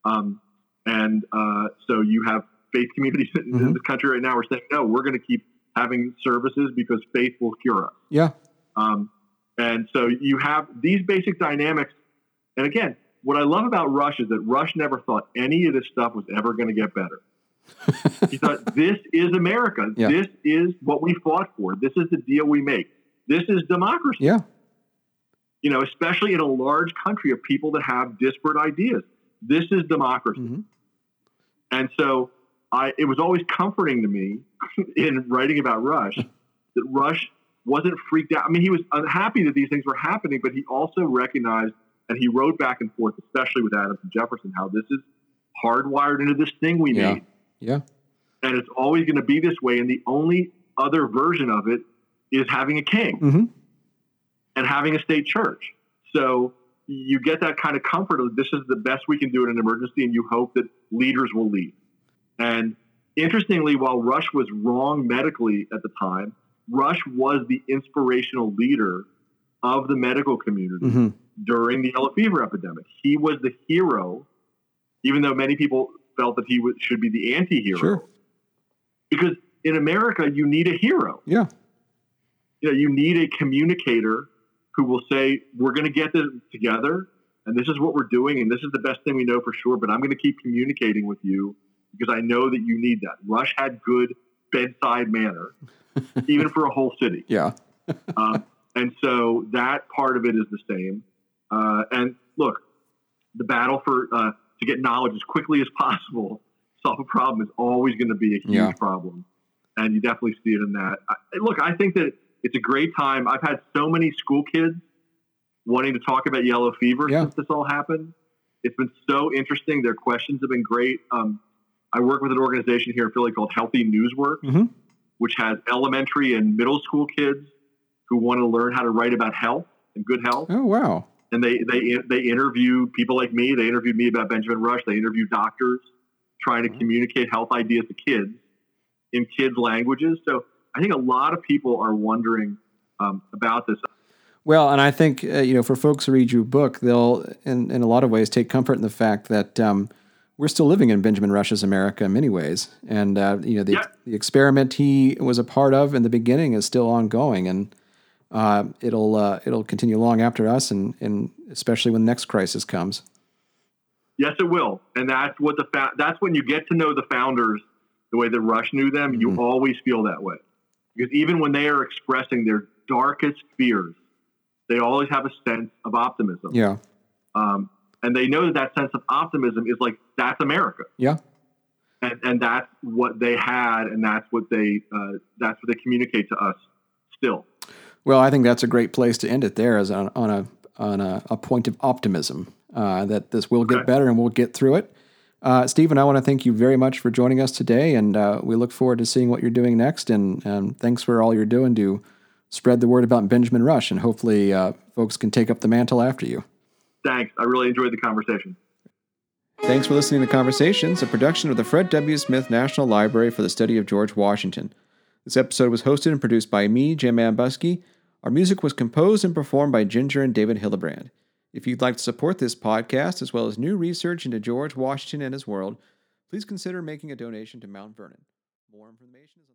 Um, and uh, so you have faith communities in, in this country right now are saying no, we're going to keep having services because faith will cure us. yeah. Um, and so you have these basic dynamics. And again, what I love about Rush is that Rush never thought any of this stuff was ever going to get better. he thought, this is America. Yeah. This is what we fought for. This is the deal we make. This is democracy. Yeah. You know, especially in a large country of people that have disparate ideas. This is democracy. Mhm. And so I, it was always comforting to me in writing about Rush that Rush wasn't freaked out. I mean, he was unhappy that these things were happening, but he also recognized and he wrote back and forth, especially with Adams and Jefferson, how this is hardwired into this thing we Yeah. made. Yeah. And it's always going to be this way. And the only other version of it is having a king hmm and having a state church. So you get that kind of comfort of this is the best we can do in an emergency, and you hope that leaders will lead. And interestingly, while Rush was wrong medically at the time, Rush was the inspirational leader of the medical community hmm during the yellow fever epidemic. He was the hero, even though many people felt that he should be the anti-hero. Sure. Because in America, you need a hero Yeah. you know, you need a communicator who will say, "We're going to get this together, and this is what we're doing, and this is the best thing we know for sure." But I'm going to keep communicating with you because I know that you need that. Rush had good bedside manner, even for a whole city, Yeah. um, and so that part of it is the same. Uh, and look, the battle for uh, to get knowledge as quickly as possible, solve a problem is always going to be a huge Yeah. problem, and you definitely see it in that. I, look, I think that it's a great time. I've had so many school kids wanting to talk about yellow fever Yeah. since this all happened. It's been so interesting. Their questions have been great. Um, I work with an organization here in Philly called Healthy Newswork, Mhm. which has elementary and middle school kids who want to learn how to write about health and good health. Oh wow. And they they they interview people like me. They interviewed me about Benjamin Rush. They interview doctors trying to communicate health ideas to kids in kids' languages. So I think a lot of people are wondering um, about this. Well, and I think uh, you know, for folks who read your book, they'll, in in a lot of ways, take comfort in the fact that um, we're still living in Benjamin Rush's America in many ways, and uh, you know, the Yeah. the experiment he was a part of in the beginning is still ongoing, and uh, it'll uh, it'll continue long after us, and and especially when the next crisis comes. Yes, it will, and that's what the fa- that's when you get to know the founders the way that Rush knew them. You always feel that way because even when they are expressing their darkest fears, they always have a sense of optimism. Yeah, um, and they know that that sense of optimism is like that's America, yeah, and and that's what they had, and that's what they uh, that's what they communicate to us still. Well, I think that's a great place to end it. There, as on, on a on a, a point of optimism uh, that this will get Okay. better and we'll get through it. Uh, Stephen, I want to thank you very much for joining us today, and uh, we look forward to seeing what you're doing next. And um, thanks for all you're doing to spread the word about Benjamin Rush, and hopefully, uh, folks can take up the mantle after you. Thanks. I really enjoyed the conversation. Thanks for listening to Conversations, a production of the Fred W. Smith National Library for the Study of George Washington. This episode was hosted and produced by me, Jim Ambuske. Our music was composed and performed by Ginger and David Hildebrand. If you'd like to support this podcast, as well as new research into George Washington and his world, please consider making a donation to Mount Vernon. More information is